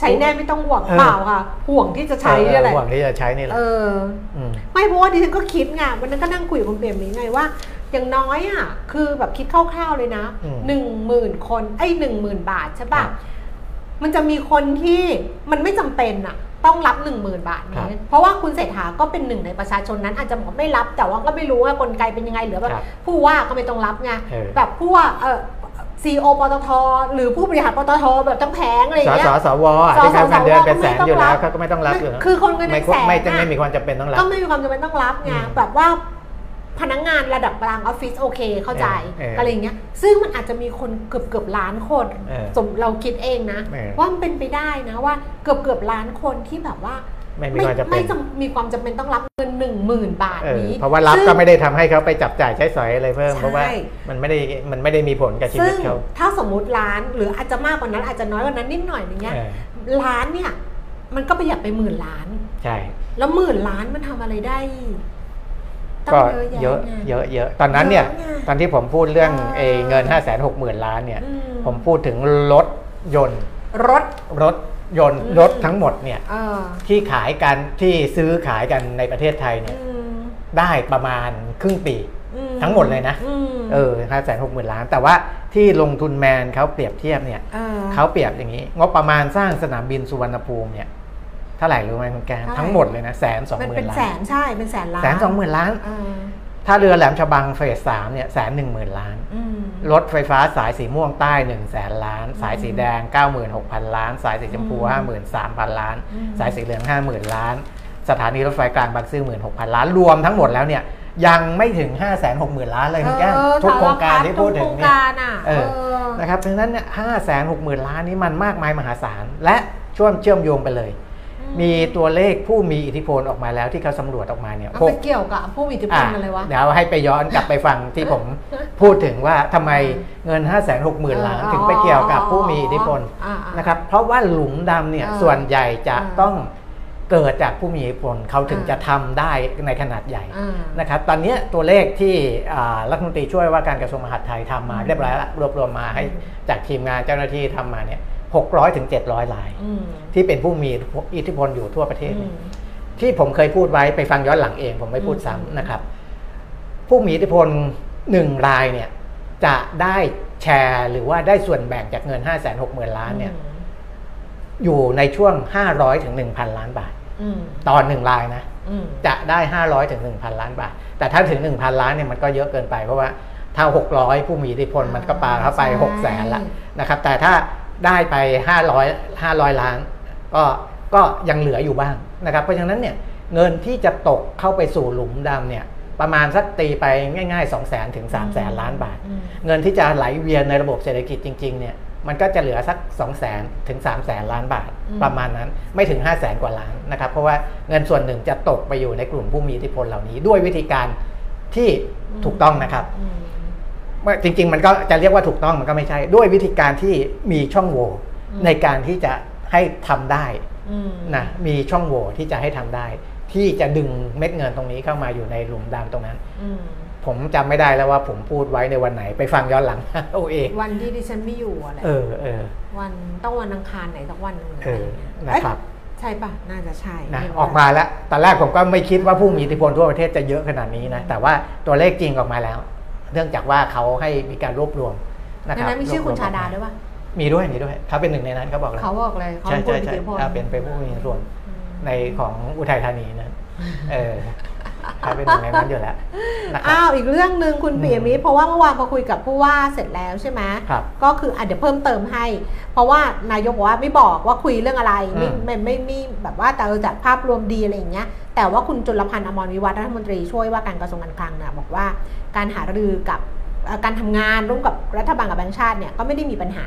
ใช้แน่ไม่ต้องห่วงเออเปล่าค่ะ ห่วงที่จะใช้นี่แหละห่วงที่จะใช้นี่แหละเออมไม่เพราะว่าดิฉันก็คิดไงวันนั้นก็นั่งคุยกับคุณเปรมนี้ไงว่าอย่างน้อยอะคือแบบคิดคร่าวๆเลยนะอืมหนึ่งหมื่นคนไอ้หนึ่งหมื่นบาทใช่ป่ะครับมันจะมีคนที่มันไม่จำเป็นอะ ต้องรับหนึ่งหมื่นบาทครับนี้เพราะว่าคุณเศรษฐาก็เป็นหนึ่งในประชาชนนั้นอาจจะบอกไม่รับ แต่ว่าก็ไม่รู้ว่ากลไกเป็นยังไงหรือแบบครับผู้ว่าก็ไม่ต้องรับไงเออแบบผู้ว่าเออซีโอปตทหรือผู้บริหารปตทแบบทั้งแผงอะไรอสย่างเงี้ยสสวอะสที่เขาสเงินเดือนเป็นก็แสไม่นต้องอยู่แล้วรับเขาก็ไม่ต้องรับอยู่แล้วคือคนเงินไม่เป็นแสนไม่จะอะไม่มีความจำเป็นต้องรับก็ไม่มีความจำเป็นต้องรับไงอืมแบบว่า พนักงานระดับกลางออฟฟิศโอเคเข้าใจเออเออออะไรอย่างเงี้ยซึ่งมันอาจจะมีคนเกือบเกือบล้านคนเออสมเราคิดเองนะเออว่ามันเป็นไปได้นะว่าเกือบเกือบล้านคนที่แบบว่าไม่มีความจำเป็นไม่จำมีความจำเป็นต้องรับเงินหนึ่งหมื่นบาทเออนี้ เพราะว่ารับซึ่งก็ไม่ได้ทำให้เขาไปจับจ่ายใช้สอยอะไรเพิ่มใช่เพราะว่ามันไม่ได้มันไม่ได้มีผลกับชีวิซึ่ตงเขาถ้าสมมุติล้านหรืออาจจะมากกว่านั้นอาจจะน้อยกว่านั้นนิดหน่อยอย่างเงี้ยเออล้านเนี่ยมันก็ประหยัดไปหมื่นล้าน ใช่ แล้วหมื่นล้านมันทำอะไรได้ตั้ ก็งเยอะแยะเยอะไงเยอะเยอะตอนนั้นเนี่ยเยอะไงตอนที่ผมพูดเรื่องเออเอเงิน 5 6 0 0 0 0 ล้านเนี่ยอืมผมพูดถึงรถยนต์ รถรถยนต์อืมรถทั้งหมดเนี่ยเออที่ขายกันที่ซื้อขายกันในประเทศไทยเนี่ยอืมได้ประมาณครึ่งปีอืทั้งหมดเลยนะอืมเออห้าแสนหกหมื่นล้าน แต่ว่าที่ลงทุนแมนเขาเปรียบเทียบเนี่ยเออเขาเปรียบอย่างนี้งบประมาณสร้างสนามบินสุวรรณภูมิเนี่ย เท่าไหร่รู้ไหมคุณแกเท่าไหร่ทั้งหมดเลยนะแสนสองมันหมื่เป็นนล้าแสนนใช่เป็นแสนล้านแสนสองหมื่นล้านเออถ้าเรือแหลมฉบังเฟสสามเนี่ยแสนหนึ่งหมื่นล้านอืมรถไฟฟ้าสายสีม่วงใต้1นึ่งแสนล้าน สายสีแดง 96,000 ล้าน สายสีชมพูอืม53,000 ล้านอืมสายสีเหลือง 50,000 ล้าน สถานีรถไฟกลางบางซื่อ16,000 ล้าน รวมทั้งหมดแล้วเนี่ยยังไม่ถึง 560,000 ล้านเลยคุณแก้มเออทุกโครงการที่พูดถึงทุกโครเนี่ยการอะเออนะครับดังนั้นเนี่ย560,000 ล้านนี้มันมากมายมหาศาลและช่วงเชื่อมโยงไปเลย มีตัวเลขผู้มีอิทธิพลออกมาแล้วที่เขาสำรวจออกมาเนี่ยเอาหไปกเกี่ยวกับผู้มีอิทธิพลอะไรวะเดี๋ยวให้ไปย้อนกลับไปฟังที่ผมพูดถึงว่าทำไมเงิน 5 6 0 0 0 0ล้านเออถึงไปเกี่ยวกับผู้มีอิทธิพลอ่าๆนะครับเพราะว่าหลุมดำเนี่ยเออส่วนใหญ่จะเออต้องเกิดจากผู้มีอิทธิพลเขาถึงเออจะทำได้ในขนาดใหญ่อ่านะครับตอนนี้ตัวเลขที่อ่ารัฐมนตรีช่วยว่าการกระทรวงมหาดไทยทำมาอืมเรียบร้อยละรวบรวมมาให้อืมจากทีมงานเจ้าหน้าที่ทำมาเนี่ย 600ถึง700รายอืมที่เป็นผู้มีอิทธิพลอยู่ทั่วประเทศอืเนี่ยมที่ผมเคยพูดไว้ไปฟังย้อนหลังเอง ผมไม่พูดอืมซ้ำนะครับ ผู้มีอิทธิพลหนึ่งรายเนี่ยจะได้แชร์หรือว่าได้ส่วนแบ่งจากเงิน 5 6 0 0 0 0 ล้านเนี่ยอยู่ในช่วง 500ถึง1,000 ล้านบาทอืมต่อหนึ่งรายนะอืมจะได้ 500ถึง1,000 ล้านบาท แต่ถ้าถึง 1,000 ล้านเนี่ยมันก็เยอะเกินไปเพราะว่าถ้า 600 ผู้มีอิทธิพลมันก็ปาเข้าไปใช่6แสนละนะครับ แต่ถ้า ได้ไป 500 500 ล้าน ก็ก็ยังเหลืออยู่บ้างนะครับ เพราะฉะนั้นเนี่ยเงินที่จะตกเข้าไปสู่หลุมดำเนี่ยประมาณสักตีไปง่าย ๆ 2 0 0 0 0 0ถึง3 0 0 0 0ล้านบาทอืมเงินที่จะไหลเวียนในระบบเศรษฐกิจจริงๆเนี่ยมันก็จะเหลือสัก 2 0 0 0 0 0ถึง3 0 0 0 0ล้านบาทอืมประมาณนั้นไม่ถึง 5 0 0 0 0 0กว่าล้านนะครับเพราะว่าเงินส่วนหนึ่งจะตกไปอยู่ในกลุ่มผู้มีอิทธิพลเหล่านี้ ด้วยวิธีการที่ถูกต้องนะครับอืม ว่าจริง ๆ มันก็จะเรียกว่าถูกต้องมันก็ไม่ใช่ ด้วยวิธีการที่มีช่องโหว่อืมในการที่จะให้ทำได้อืมนะมีช่องโหว่ที่จะให้ทำได้ ที่จะดึงเม็ดเงินตรงนี้เข้ามาอยู่ในหลุมดำตรงนั้นอืมผมจำไม่ได้แล้วว่าผมพูดไว้ในวันไหนไปฟังย้อนหลังเอาเองวันที่ดิฉันไม่อยู่อะไรเออเออวันต้องวันอังคารไหนสักวันหนึ่งเอออะไรอย่างเงี้ยนะครับเอ๊ะใช่ปะน่าจะใช่นะไรู้ออกมาแล้วตอนแรกผมก็ไม่คิดว่าผู้มีอิทธิพลทั่วประเทศจะเยอะขนาดนี้นะแต่ว่าตัวเลขจริงออกมาแล้ว เนื่องจากว่าเขาให้มีการรวบรวมนะในครับนั้นมีชื่อคุณชาดาด้วยปะมีด้วยมีด้วยเขาเป็นหนึ่งในนั้นเขาบอกแล้วเขาบอกเลยเขาใช่เป็นผู้ใช่มีอิใช่ทธิพลอ่าเป็นเป็นผู้มีส่วนอืมในของอุทัยธานีนะเออ เขาเป็นหนึ่งในนั้นอยู่แล้วนะครับ อ้าวอีกเรื่องหนึ่งคุณอืมปิยมิตรเพราะว่าเมื่อวานพอคุยกับผู้ว่าเสร็จแล้วใช่ไหมครับก็คืออะเดี๋ยวเพิ่มเติมให้ เพราะว่านายกบอกว่าไม่บอกว่าคุยเรื่องอะไรไม่อืม ไม่ไม่ไม่แบบว่าแต่เออจัดภาพรวมดีอะไรอย่างเงี้ย แต่ว่าคุณจุลพันธ์อมรวิวัฒน์รัฐมนตรีช่วยว่าการกระทรวงการคลังเนี่ยบอกว่าการหารือกับเอ่อการทำงานร่วมกับรัฐบาลกับแบงก์ชาติเนี่ยก็ไม่ได้มีปัญหา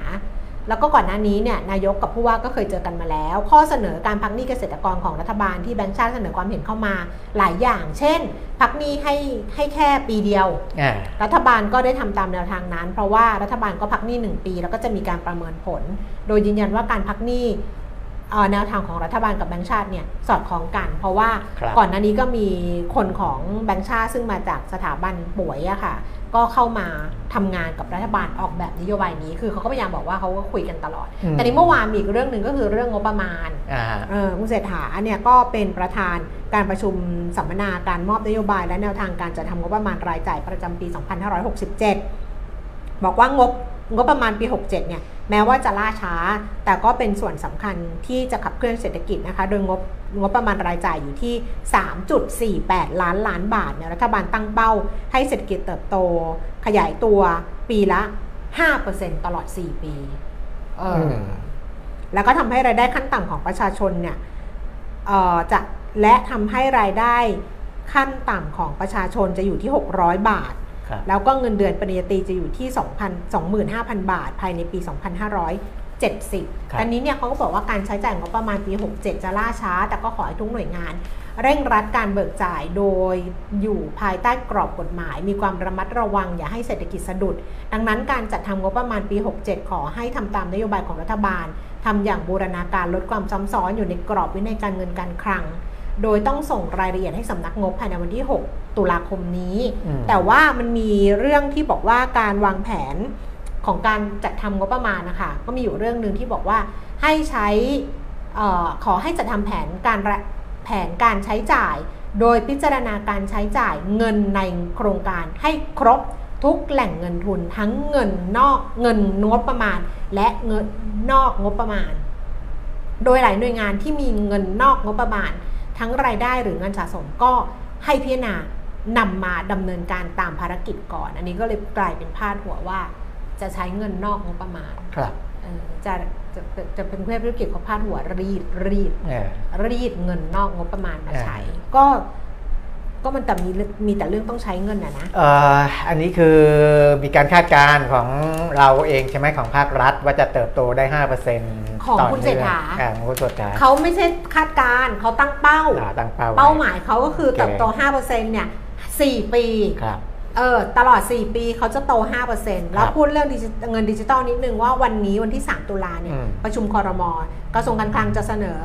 แล้วก็ก่อนหน้านี้เนี่ยนายกกับผู้ว่าก็เคยเจอกันมาแล้ว ข้อเสนอการพักหนี้เกษตรกรของรัฐบาลที่แบงก์ชาติเสนอความเห็นเข้ามาหลายอย่าง เช่น พักหนี้ให้ให้แค่ปีเดียวอ่ารัฐบาลก็ได้ทำตามแนวทางนั้น เพราะว่ารัฐบาลก็พักหนี้1ปี แล้วก็จะมีการประเมินผล โดยยืนยันว่าการพักหนี้เอ่อแนวทางของรัฐบาลกับแบงก์ชาติเนี่ยสอดคล้องกัน เพราะว่าครับก่อนหน้านี้ก็มีคนของแบงก์ชาติซึ่งมาจากสถาบันป่วยอะค่ะ ก็เข้ามาทำงานกับรัฐบาลออกแบบนโยบายนี้คือเขาก็พยายามบอกว่าเขาก็คุยกันตลอดอืมแต่นี้เมื่อวานมีอีกเรื่องหนึ่งก็คือเรื่องงบประมาณอ่าเออคุณเศรษฐาเนี่ยก็เป็นประธานการประชุมสัมมนาการมอบนโยบาย และแนวทางการจัดทำงบประมาณรายจ่ายประจำปี 2567 บอกว่างบงบประมาณปี 67 เนี่ย แม้ว่าจะล่าช้า แต่ก็เป็นส่วนสำคัญที่จะขับเคลื่อนเศรษฐกิจนะคะ โดยงบงบประมาณรายจ่ายอยู่ที่ 3.48 ล้านล้านบาทเนี่ยรัฐบาลตั้งเป้าให้เศรษฐกิจเติบโต ขยายตัวปีละ 5%ตลอด 4 ปีเอออมแล้วก็ทำให้รายได้ขั้นต่ำของประชาชนเนี่ยเอ่อจะและทำให้รายได้ขั้นต่ำของประชาชนจะอยู่ที่ 600 บาทครับ แล้วก็เงินเดือนปริญญาตรีจะอยู่ที่ 2,000 25,000 บาท ภายในปี 2570ครับอันนี้เนี่ยเขาก็บอกว่าการใช้จ่ายงบประมาณปี 67 จะล่าช้า แต่ก็ขอให้ทุกหน่วยงาน เร่งรัดการเบิกจ่ายโดยอยู่ภายใต้กรอบกฎหมาย มีความระมัดระวังอย่าให้เศรษฐกิจสะดุด ดังนั้นการจัดทำงบประมาณปี 67 ขอให้ทำตามนโยบายของรัฐบาลทำอย่างบูรณาการลดความซ้ำซ้อนอยู่ในกรอบวินัยการเงินการคลัง โดยต้องส่งรายละเอียดให้สำนักงบภายในวันที่ 6 ตุลาคมนี้อืมแต่ว่ามันมีเรื่องที่บอกว่าการวางแผนของการจัดทำงบประมาณนะคะ ก็มีอยู่เรื่องหนึ่งที่บอกว่าให้ใช้เออขอให้จัดทำแผนการระแผนการใช้จ่าย โดยพิจารณาการใช้จ่ายเงินในโครงการให้ครบทุกแหล่งเงินทุนทั้งเงินนอกเงินงบประมาณ และเงินนอกงบประมาณ โดยหลายหน่วยงานที่มีเงินนอกงบประมาณ ทั้งรายได้หรือเงินสะสมก็ให้พิจารณานำมาดำเนินการตามภารกิจก่อน อันนี้ก็เลยกลายเป็นพาดหัวว่า จะใช้เงินนอกงบประมาณครับเออจะจะจะจะเป็นเพื่อธุรกิจเขาพาดหัวรีดรีดเออรีดเงินนอกงบประมาณมาใช้อ่าก็ ก็มันแต่มีเรื่องมีแต่เรื่องต้องใช้เงินนะนะเอ่ออันนี้คือมีการคาดการณ์ของเราเองใช่ไหมของภาครัฐว่าจะเติบโตได้ 5%ของต่คุณเศรษฐาอ่ของคุณเศรษฐาเขาไม่ใช่คาดการณ์เขาตั้งเป้าอ่าตั้งเป้าไว้เป้าหมายเขาก็คือโอเคเติบโต5%เนี่ย4ปีครับ เออตลอด 4 ปีเขาจะโต 5%แล้วครับพูดเรื่องดิจิเงินดิจิตอลนิดนึงว่าวันนี้วันที่ 3 ตุลาเนี่ยอืมประชุมคอรมอกระทรวงการคลังจะเสนอ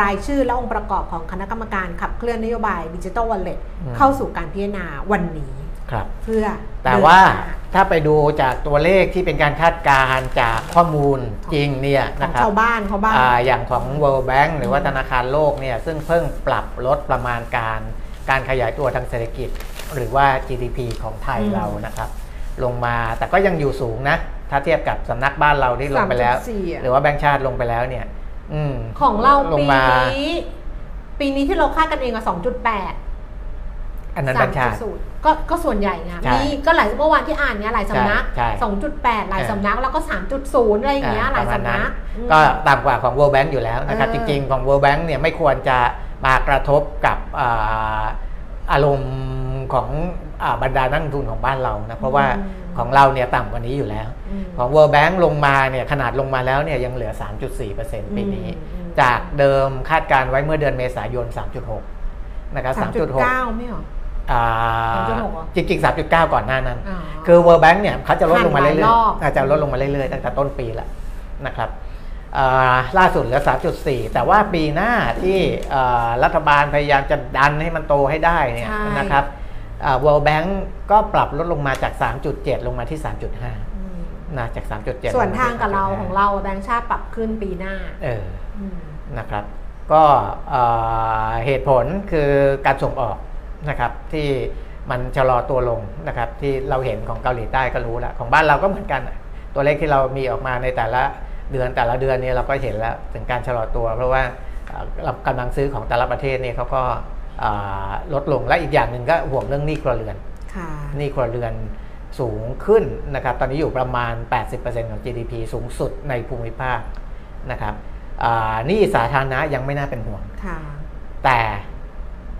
รายชื่อและองค์ประกอบของคณะกรรมการขับเคลื่อนนโยบาย digital wallet เข้าสู่การพิจารณาวันนี้ครับเพื่อแต่ว่าเดินหน้ถ้าไปดูจากตัวเลขที่เป็นการคาดการณ์จากข้อมูลจริงเนี่ยของนะครับชาวบ้านเขาบ้างอ่าอย่างของ World Bank หรือว่าธนาคารโลกเนี่ยซึ่งเพิ่งปรับลดประมาณการการขยายตัวทางเศรษฐกิจ หรือว่า GDP ของไทยอืมเรานะครับ ลงมาแต่ก็ยังอยู่สูงนะ ถ้าเทียบกับสำนักบ้านเราที่ลงไปแล้ว3.4อะหรือว่าแบงก์ชาติลงไปแล้วเนี่ยอืมของเราลงปีมานี้ปีนี้ที่เราคาดกันเองอะ2.8 อันนั้นแบงก์ชาติก็ก็ส่วนใหญ่ไงใช่มีก็หลายเมื่อวานที่อ่านเนี่ยหลายสำนักใช่ใช่2.8 หลายสำนักแล้วก็ 3.0 อะไรอย่างเงี้ยหลายประมณสำนักอืมก็ต่ำกว่าของ World Bank อยู่แล้วนะครับเอจอริงๆของ World Bank เนี่ยไม่ควรจะมากระทบกับอ่าอารมณ์ ของอาบรรดานักลงทุนของบ้านเรานะเพราะว่าของเราเนี่ยต่ำกว่านี้อยู่แล้วอืมของ World Bank ลงมาเนี่ยขนาดลงมาแล้วเนี่ยยังเหลือ 3.4%ปีนี้อืมจากเดิมคาดการไว้เมื่อเดือนเมษายน 3.6 นะครับ3.9ไม่เหรออ่า3.6เหรอจริงๆ3.9 ก่อนหน้านั้นอ๋อคือ World Bank เนี่ยเขาจะลดลงมาเรื่ผ่านหลายอยรอบๆอาจจะลดลงมาเรื่อยๆตั้งแต่ต้นปีแล้วนะครับอ่าล่าสุดเหลือ 3.4 แต่ว่าปีหน้าที่อ่ารัฐบาลพยายามจะดันให้มันโตให้ได้เนี่ยใช่นะครับอ่า World Bank ก็ปรับลดลงมาจาก 3.7 ลงมาที่ 3.5อืมนะจาก 3.7 ส่วนทางกับเราลมที่ของเราแบงค์ชาติปรับขึ้นปีหน้าเอออืมนะครับก็เอ่อเหตุผลคือการส่งออกนะครับที่มันชะลอตัวลงนะครับที่เราเห็นของเกาหลีใต้ก็รู้แล้วของบ้านเราก็เหมือนกันอะตัวเลขที่เรามีออกมาในแต่ละเดือนแต่ละเดือนเนี่ยเราก็เห็นแล้วถึงการชะลอตัว เพราะว่าเอ่อกำลังซื้อของแต่ละประเทศเนี่ยเขาก็เอ่อ ลดลงและอีกอย่างหนึ่งก็ห่วงเรื่องหนี้ครัวเรือนค่ะหนี้ครัวเรือนสูงขึ้นนะครับตอนนี้อยู่ประมาณ 80%ของ GDP สูงสุดในภูมิภาคนะครับอ่าหนี้สาธารณะยังไม่น่าเป็นห่วงค่ะแต่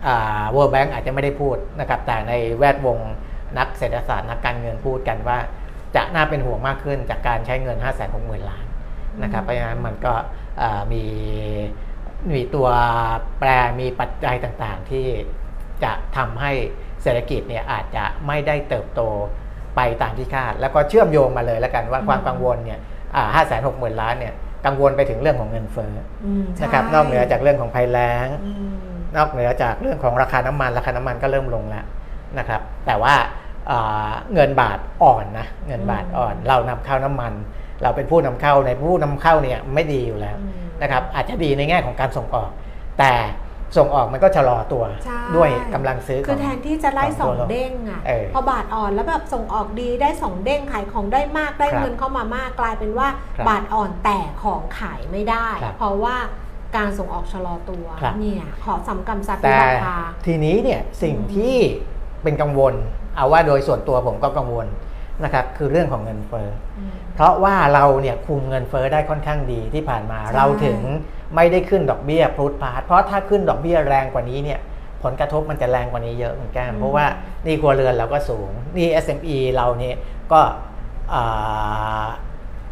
อ่า World Bank อาจจะไม่ได้พูดนะครับ แต่ในแวดวงนักเศรษฐศาสตร์นักการเงินพูดกันว่า จะน่าเป็นห่วงมากขึ้นจากการใช้เงิน 5 6 0 0 0 0 ล้านนะครับ เพราะฉะนั้นมันก็อ่ามี มีตัวแปรมีปัจจัยต่างๆ ที่จะทำให้เศรษฐกิจเนี่ยอาจจะไม่ได้เติบโตไปตามที่คาด แล้วก็เชื่อมโยงมาเลยแล้วกันว่าอืมความกังวลเนี่ยห้าแสนหกหมื่นล้านเนี่ยกังวลไปถึงเรื่องของเงินเฟ้ออืมใช่นะครับนอกเหนือจากเรื่องของภัยแล้งอืมนอกเหนือจากเรื่องของราคาน้ำมัน ราคาน้ำมันก็เริ่มลงแล้วนะครับ แต่ว่าเอ่อเงินบาทอ่อนนะเงินบาทอ่อน เรานำเข้าน้ำมัน เราเป็นผู้นำเข้าในผู้นำเข้าเนี่ยไม่ดีอยู่แล้วอืม นะครับอาจจะดีในแง่ของการส่งออก แต่ส่งออกมันก็ชะลอตัวใช่ด้วยกำลังซื้อคือของแทนที่จะไล่ของสองตัวเราเด้งอะเออพอบาทอ่อนแล้วแบบส่งออกดีได้สองเด้งขายของได้มากได้ครับเงินเข้ามามากกลายเป็นว่าครับบาทอ่อนแต่ของขายไม่ได้ครับเพราะว่าการส่งออกชะลอตัวครับเนี่ยขอสำกำซัดแต่ราคาทีนี้เนี่ยสิ่งอืมที่เป็นกังวล เอาว่าโดยส่วนตัวผมก็กังวลนะครับคือเรื่องของเงินเฟ้ออืม เพราะว่าเราเนี่ยคุมเงินเฟ้อได้ค่อนข้างดีที่ผ่านมาใช่เราถึงไม่ได้ขึ้นดอกเบี้ยพรุดพาดเพราะถ้าขึ้นดอกเบี้ยแรงกว่านี้เนี่ยผลกระทบมันจะแรงกว่านี้เยอะเหมือนกันเพราะว่าหนี่ครัวเรือนเราก็สูงหนี่ SME เราเนี่ยก็อ่า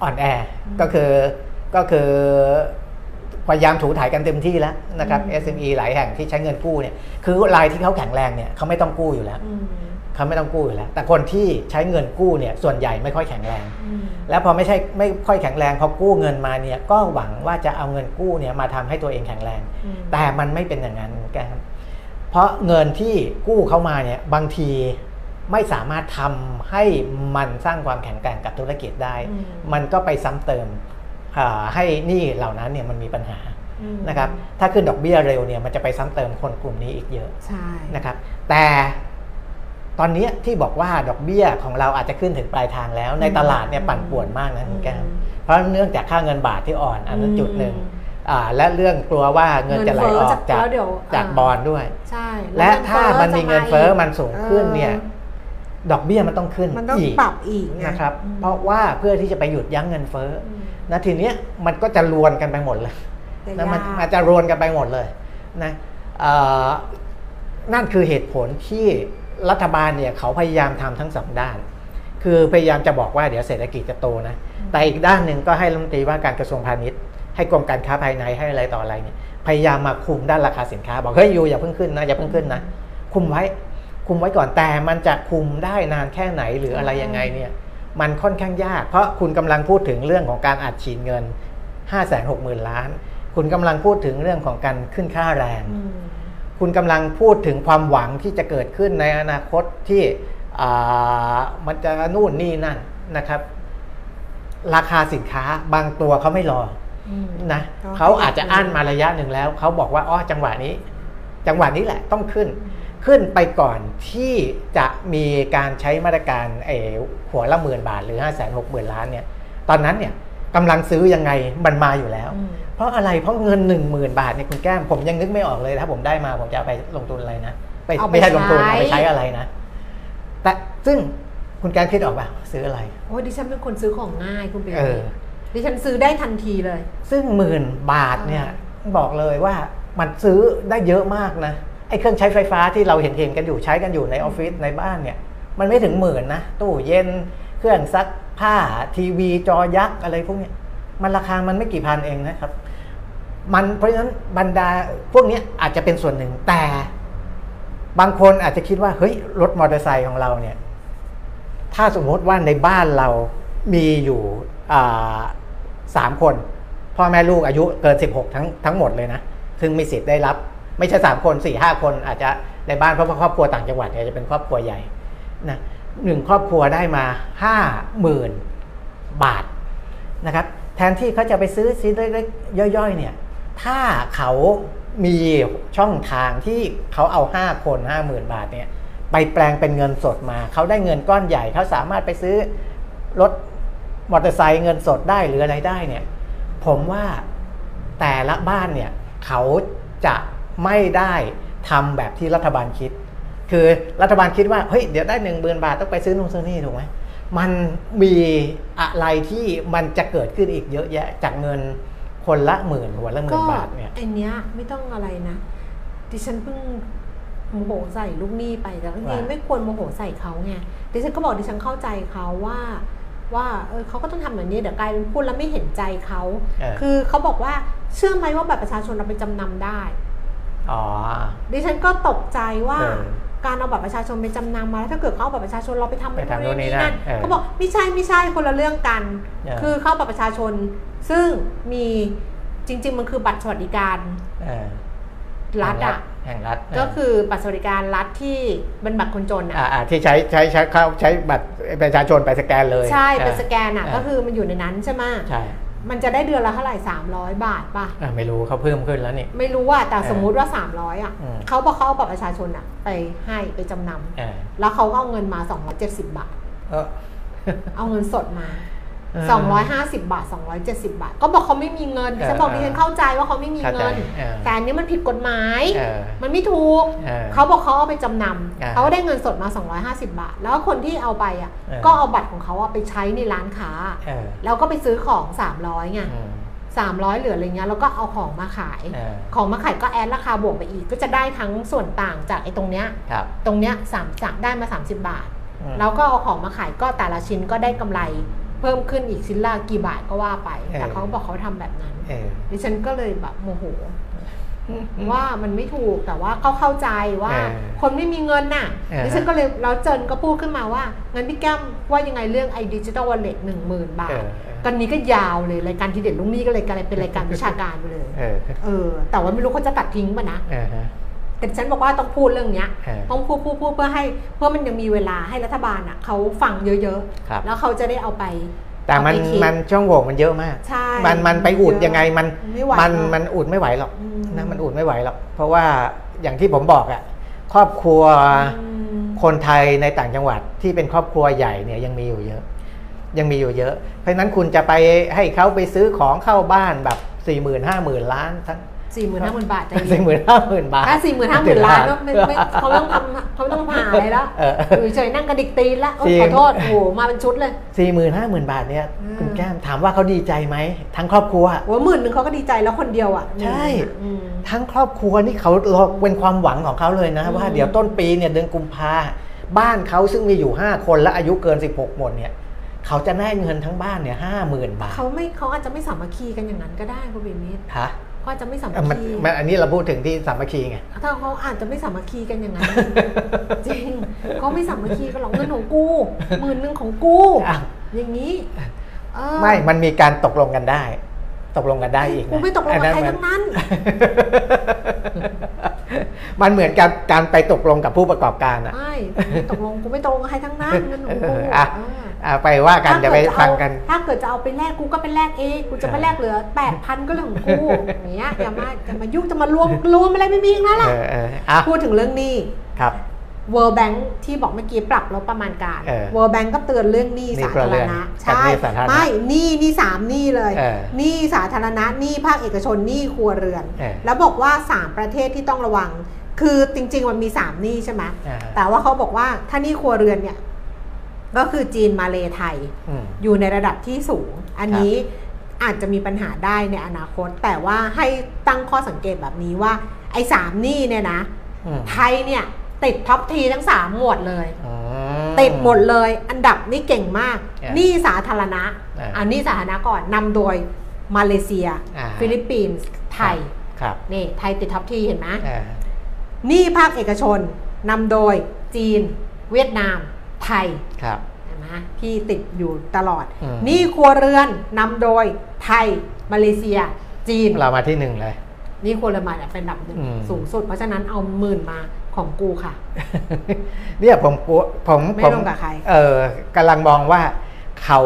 อ่อนแออก็คือก็คือพยายามถูถ่ายกันเต็มที่แล้วนะครับ SME หลายแห่งที่ใช้เงินกู้เนี่ยคือรายที่เขาแข็งแรงเนี่ยเขาไม่ต้องกู้อยู่แล้วอืม เขาไม่ต้องกู้อยู่แล้ว แต่คนที่ใช้เงินกู้เนี่ยส่วนใหญ่ไม่ค่อยแข็งแรงอืมแล้วพอไม่ใช่ไม่ค่อยแข็งแรงพอกู้เงินมาเนี่ยก็หวังว่าจะเอาเงินกู้เนี่ยมาทำให้ตัวเองแข็งแรงอืมแต่มันไม่เป็นอย่างนั้นแกครับเพราะเงินที่กู้เข้ามาเนี่ยบางทีไม่สามารถทำให้มันสร้างความแข็งแกร่งกับธุรกิจได้อืมมันก็ไปซ้ำเติมอ่าให้หนี้เหล่านั้นเนี่ยมันมีปัญหาอืมนะครับ ถ้าขึ้นดอกเบี้ยเร็วเนี่ยมันจะไปซ้ำเติมคนกลุ่มนี้อีกเยอะใช่นะครับ แต่ ตอนนี้ที่บอกว่าดอกเบี้ยของเราอาจจะขึ้นถึงปลายทางแล้ว ในตลาดเนี่ยปั่นป่วนมากนะคุณแก้วเพราะเนื่องจากค่าเงินบาทที่อ่อนอันนั้นจุดหนึ่งอ่าและเรื่องกลัวว่าเงินจะไหลออกจากแล้วเดี๋ยวจากอ่บอลด้วยใช่และถ้ามันมีเงินเฟ้อจะามันสูงขึ้นเนี่ยออดอกเบี้ยมันต้องขึ้นมันต้องอีกปรับอีกไงนะครับอืมเพราะว่าเพื่อที่จะไปหยุดยั้งเงินเฟ้ออืมนะทีเนี้ยมันก็จะรวนกันไปหมดเลยแต่นะมันยากมันจะรวนกันไปหมดเลยนะเอ่อนั่นคือเหตุผลที่ รัฐบาลเนี่ยเขาพยายามทำทั้งสองด้าน คือพยายามจะบอกว่าเดี๋ยวเศรษฐกิจจะโตนะ แต่อีกด้านหนึ่งก็ให้รัฐมนตรีว่าการกระทรวงพาณิชย์ ให้กรมการค้าภายในให้อะไรต่ออะไรเนี่ย พยายามมาคุมด้านราคาสินค้า บอกเฮ้ยอยู่อย่าเพิ่งขึ้นนะอย่าเพิ่งขึ้นนะ คุมไว้ คุมไว้ก่อน แต่มันจะคุมได้นานแค่ไหนหรืออะไรยังไงเนี่ย มันค่อนข้างยาก เพราะคุณกำลังพูดถึงเรื่องของการอัดฉีดเงิน5 6 0 0 0 0ล้าน คุณกำลังพูดถึงเรื่องของการขึ้นค่าแรงอืม คุณกำลังพูดถึงความหวังที่จะเกิดขึ้นในอนาคตที่อ่ามันจะนู่นนี่นั่นนะครับ ราคาสินค้าบางตัวเขาไม่รออืมนะก็เขาอาจจะอั้นมาระยะหนึ่งแล้วเขาบอกว่าอ๋อจังหวะนี้ จังหวะนี้แหละต้องขึ้น ขึ้นไปก่อนที่จะมีการใช้มาตรการเออหัวละหมื่นบาทหรือ5้าแสนหกหมื่นล้านเนี่ย ตอนนั้นเนี่ยกำลังซื้อยังไงมันมาอยู่แล้วอืม เพราะอะไรเพราะเงินหนึ่งหมื่นบาทเนี่ยคุณแก้มผมยังนึกไม่ออกเลยถ้าผมได้มาผมจะเอาไปลงทุนอะไรนะไปเอาไปไม่ใช่ลงทุนใช้เอาไปใช้อะไรนะ แต่ซึ่งคุณแก้มคิดออกป่ะซื้ออะไรโอ้ยดิฉันเป็นคนซื้อของง่ายคุณเป็นเออดิฉันซื้อได้ทันทีเลย ซึ่งหมื่นบาทเนี่ยบอกเลยว่ามันซื้อได้เยอะมากนะไอ้เครื่องใช้ไฟฟ้าที่เราเห็นเห็นๆกันอยู่ใช้กันอยู่ในออฟฟิศในบ้านเนี่ย มันไม่ถึงหมื่นนะตู้เย็นเครื่องซักผ้าทีวีจอยักษ์อะไรพวกเนี้ยมันราคามันไม่กี่พันเองนะครับ มันเพราะฉะนั้นบรรดาพวกนี้อาจจะเป็นส่วนหนึ่งแต่ บางคนอาจจะคิดว่าเฮ้ยรถมอเตอร์ไซค์ของเราเนี่ย ถ้าสมมติว่าในบ้านเรามีอยู่สามคน พ่อแม่ลูกอายุเกิน 16 ทั้งทั้งหมดเลยนะ ซึ่งมีสิทธิ์ได้รับ ไม่ใช่3คน4ี่ห้าคน อาจจะในบ้านเพราะว่าครอบครัวต่างจังหวัดเนี่ยจะเป็นครอบครัวใหญ่นะหนึ่งครอบครัวได้มา5 0,000บาทนะครับแทนที่เขาจะไปซื้อชิ้นเล็กๆย่อยๆเนี่ย ถ้าเขามีช่องทางที่เขาเอา 5 คน 50,000 บาทเนี่ยไปแปลงเป็นเงินสดมา เขาได้เงินก้อนใหญ่ เขาสามารถไปซื้อรถมอเตอร์ไซค์เงินสดได้หรืออะไรได้เนี่ย ผมว่าแต่ละบ้านเนี่ยเขาจะไม่ได้ทำแบบที่รัฐบาลคิด คือรัฐบาลคิดว่าเฮ้ยเดี๋ยวได้หนึ่งหมื่นบาทต้องไปซื้อนู่นซื้อนี่ถูกไหมมันมีอะไรที่มันจะเกิดขึ้นอีกเยอะแยะจากเงิน คนละหมื่นหัวละหมื่ก็นบาทเนี่ยไอเนี้ยไม่ต้องอะไรนะ ดิฉันเพิ่งโมโหใส่ลูกหนี้ไปแต่จริงว่าๆไม่ควรโมโหใส่เขาไงดิฉันก็บอกดิฉันเข้าใจเขาว่าว่าเออเขาก็ต้องทำแบบนี้เดี๋ยวกลายเป็นพูดแล้วไม่เห็นใจเขาเออคือเขาบอกว่าเชื่อไหมว่าบัตรประชาชนเราไปจำนำได้อ๋อดิฉันก็ตกใจว่าเออ การเอาบัตรประชาชนไปจำนำมาแล้วถ้าเกิดเขาเอาบัตรประชาชนเราไปทำไปทำโน่นนี่นั่นเออเขาบอกไม่ใช่ไม่ใช่คนละเรื่องกันเออคือเข้าบัตรประชาชน ซึ่งมีจริง ๆ มันคือบัตรสวัสดิการเออรัฐอะแห่งรัฐก็คือบัตรสวัสดิการรัฐที่เป็นบัตรคนจนอะอ่าอ่าที่ใช้ใช้ใช้เข้าใช้บัตรประชาชนไปสแกนเลย ใช่เป็นสแกนอะเก็คือมันอยู่ในนั้นใช่ไหมใช่ มันจะได้เดือนละเท่าไหร่300 บาทป่ะอ่าไม่รู้เขาเพิ่มขึ้นแล้วนี่ ไม่รู้ว่าแต่เออสมมุติว่า 300อะอืมเขาบอกเขาเอาบัตรประชาชนอะ ไปให้ไปจำนเออำแล้วเขาก็เอาเงินมา 270 บาท เออเอาเงินสดมาเออ 250 บาท 270 บาท ก็บอกเขาไม่มีเงินดิฉันบอกเออดิฉันเข้าใจว่าเขาไม่มีเข้าใจเงินเออแต่อันนี้มันผิดกฎหมายเออมันไม่ถูกเออเขาบอกเขาเอาไปจำนอ่าำเขาได้เงินสดมา 250 บาท แล้วคนที่เอาไปอะเออก็เอาบัตรของเขาอะไปใช้ในร้านค้าเออแล้วก็ไปซื้อของ 300ไงอืม300เหลืออะไรเงี้ยแล้วก็เอาของมาขายเออของมาขายก็แอดราคาบวกไปอีก ก็จะได้ทั้งส่วนต่างจากไอ้ตรงเนี้ยครับตรงเนี้ยสามจากได้มา 30 บาทอืมแล้วก็เอาของมาขายก็แต่ละชิ้นก็ได้กำไร เพิ่มขึ้นอีกชิ้นละกี่บาทก็ว่าไป แต่เออเขาบอกเขาทำแบบนั้นเออดิฉันก็เลยแบบโมโหว่ามันไม่ถูกแต่ว่าเขาเข้าใจว่าเออคนไม่มีเงินน่ะเออดิฉันก็เลยแล้วเจินก็พูดขึ้นมาว่างั้นพี่แก้มว่ายังไงเรื่องไอ้ digital wallet หนึ่งหมื่นบาทเออเออกันนี้ก็ยาวเลยรายการทีเด็ดลุงนี้ก็เลยกลายเป็นรายการวิชาการไปเลยเออเออแต่ว่าไม่รู้เขาจะตัดทิ้งป่ะนะเออฮะ แต่ฉันบอกว่าต้องพูดเรื่องเนี้ยเออต้องพูดพูดพูดเพื่อให้เพื่อมันยังมีเวลาให้รัฐบาลอะเขาฟังเยอะครับๆแล้วเขาจะได้เอาไป แต่มันเอาไปคิดมันช่องโหว่มันเยอะมากใช่มันมันไปอุดยังไงมันไม่ไหวมันหรอกมันอุดไม่ไหวหรอกอืมนะมันอุดไม่ไหวหรอก เพราะว่าอย่างที่ผมบอกอะครอบครัวอืมคนไทยในต่างจังหวัดที่เป็นครอบครัวใหญ่เนี่ยยังมีอยู่เยอะ ยังมีอยู่เยอะ เพราะฉะนั้นคุณจะไปให้เขาไปซื้อของเข้าบ้านแบบ4ี่หมื่นห้าหมื่นล้านทั้ง สี่หมื่นห้าหมื่นบาทใจสี่หเย็นมื่นห้าหมื่นบาทถ้าสี่หมื่นห้าหมื่นล้านก็ไม่ไม่เขาไม่ต้องทำเขาไม่ต้องผ่าอะไรแล้วเอออยู่เฉยๆนั่งกระดิกตีนแล้วโอ๊ยสี่ขอโทษโอ้โหมาเป็นชุดเลยสี่หมื่นห้าหมื่นบาทเนี่ยอืมคุณแก้มถามว่าเขาดีใจไหมทั้งครอบครัวโอ้หมื่นหนึ่งเขาก็ดีใจแล้วคนเดียวอะใช่อืมทั้งครอบครัวนี่เขาเป็นความหวังของเขาเลยนะอืมว่าเดี๋ยวต้นปีเนี่ยเดือนกุมภาบ้านเขาซึ่งมีอยู่ 5 คนและอายุเกิน 16หมดเนี่ยเขาจะได้เงินทั้งบ้านเนี่ยห้าหมื่นบาทเขาไม่เขาอาจจะไม่สามัคคีกันอย่างนั้นก็ได้คุณเบมิตรฮะ เขาอาจจะไม่สามัเอ่อคมันคีมันอันนี้เราพูดถึงที่สามัคคีไงถ้าเขาอาจจะไม่สามัคคีกันอย่างนั้นจริงเขาไม่สามัคคีกันหรอกเงินของกูหมื่นหนึ่งของกูอ้าวอย่างนี้เออไม่มันมีการตกลงกันได้ ตกลงกันได้อีกนะกูไม่ตกลงกับใครอัทั้งนั้น มันเหมือนการการไปตกลงกับผู้ประกอบการอะไม่ไม่ตกลงกูไม่ตกลงกับใครทั้งนั้นเงินของกูเอออะเอออะไปว่ากันเดี๋ยวไปถ้าฟังเดจะเอากัน ถ้าเกิดจะเอาไปแลกกูก็ไปแลกเองกูจะไปแลกเหลือแปดพันก็เรื่องของกูอย่างเงี้ยอย่ามาอย่ามายุ่งจะมารวมรวมอะไรไม่มีทั้งนั้นแหละเออเอออะพูดถึงเรื่องหนี้ครับ World Bank ที่บอกเมื่อกี้ปรับลดประมาณการเออ World Bank ก็เตือนเรื่องหนี้หนี้สาครัวธาเรืรอนณะกับใช่หนี้สาธารณะไม่หนี้หนี้สามหนี้เลยเออหนี้สาธารณะหนี้ภาคเอกชนหนี้ครัวเรือนเออแล้วบอกว่า 3 ประเทศที่ต้องระวัง คือจริง ๆ มันมี3หนี้ใช่ไหมอ่าแต่ว่าเขาบอกว่าถ้าหนี้ครัวเรือนเนี่ยก็คือจีนมาเลไทยอืมอยู่ในระดับที่สูง อันนี้อาจจะมีปัญหาได้ในอนาคต แต่ว่าให้ตั้งข้อสังเกตแบบนี้ว่า ไอ้สามหนี้เนี่ยนะอืมไทยเนี่ย ติด top three ทั้ง 3 หมวดเลยอืติดหมดเลย อันดับนี่เก่งมากอ่าหนี้สาธารณะอ่าอันนี้สาธารณะก่อนนำโดยมาเลเซียอ่าฟิลิปปินส์ไทยครับนี่ไทยติด top three เห็นไหมอ่าหนี้ภาคเอกชนนำโดยจีน เวียดนาม ไทยครับเห็นไหมที่ติดอยู่ตลอดอืมหนี้ครัวเรือนนำโดยไทย มาเลเซีย จีน เรามาที่หนึ่งเลยหนี่ครัวเรือนมาเนี่ยเป็นอันดับหนึ่งอืมสูงสุด เพราะฉะนั้นเอาหมื่นมา ของกูค่ะ เนี่ยผมกลัวผมไม่ผมลงกับใคร เออกำลังมองว่าเขา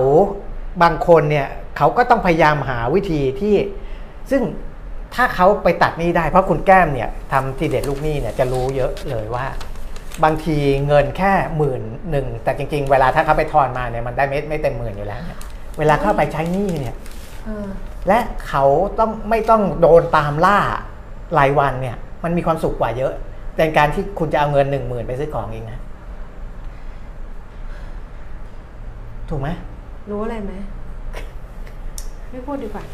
บางคนเนี่ย เขาก็ต้องพยายามหาวิธีที่ ซึ่งถ้าเขาไปตัดหนี้ได้เพราะคุณแก้มเนี่ยทำทีเด็ดลูกหนี้เนี่ยจะรู้เยอะเลยว่า บางทีเงินแค่หมื่นหนึ่งแต่จริง ๆ เวลาถ้าเขาไปทอนมาเนี่ยมันได้ไม่ไม่เต็มหมื่นอยู่แล้วเนี่ยเวลาเข้าไปใช้หนี้เนี่ยเออและเขาต้องไม่ต้องโดนตามล่ารายวันเนี่ย มันมีความสุขกว่าเยอะ แต่การที่คุณจะเอาเงินหนึ่งหมื่นไปซื้อของเองนะถูกไหมรู้อะไรไหมไม่พูดดีกว่า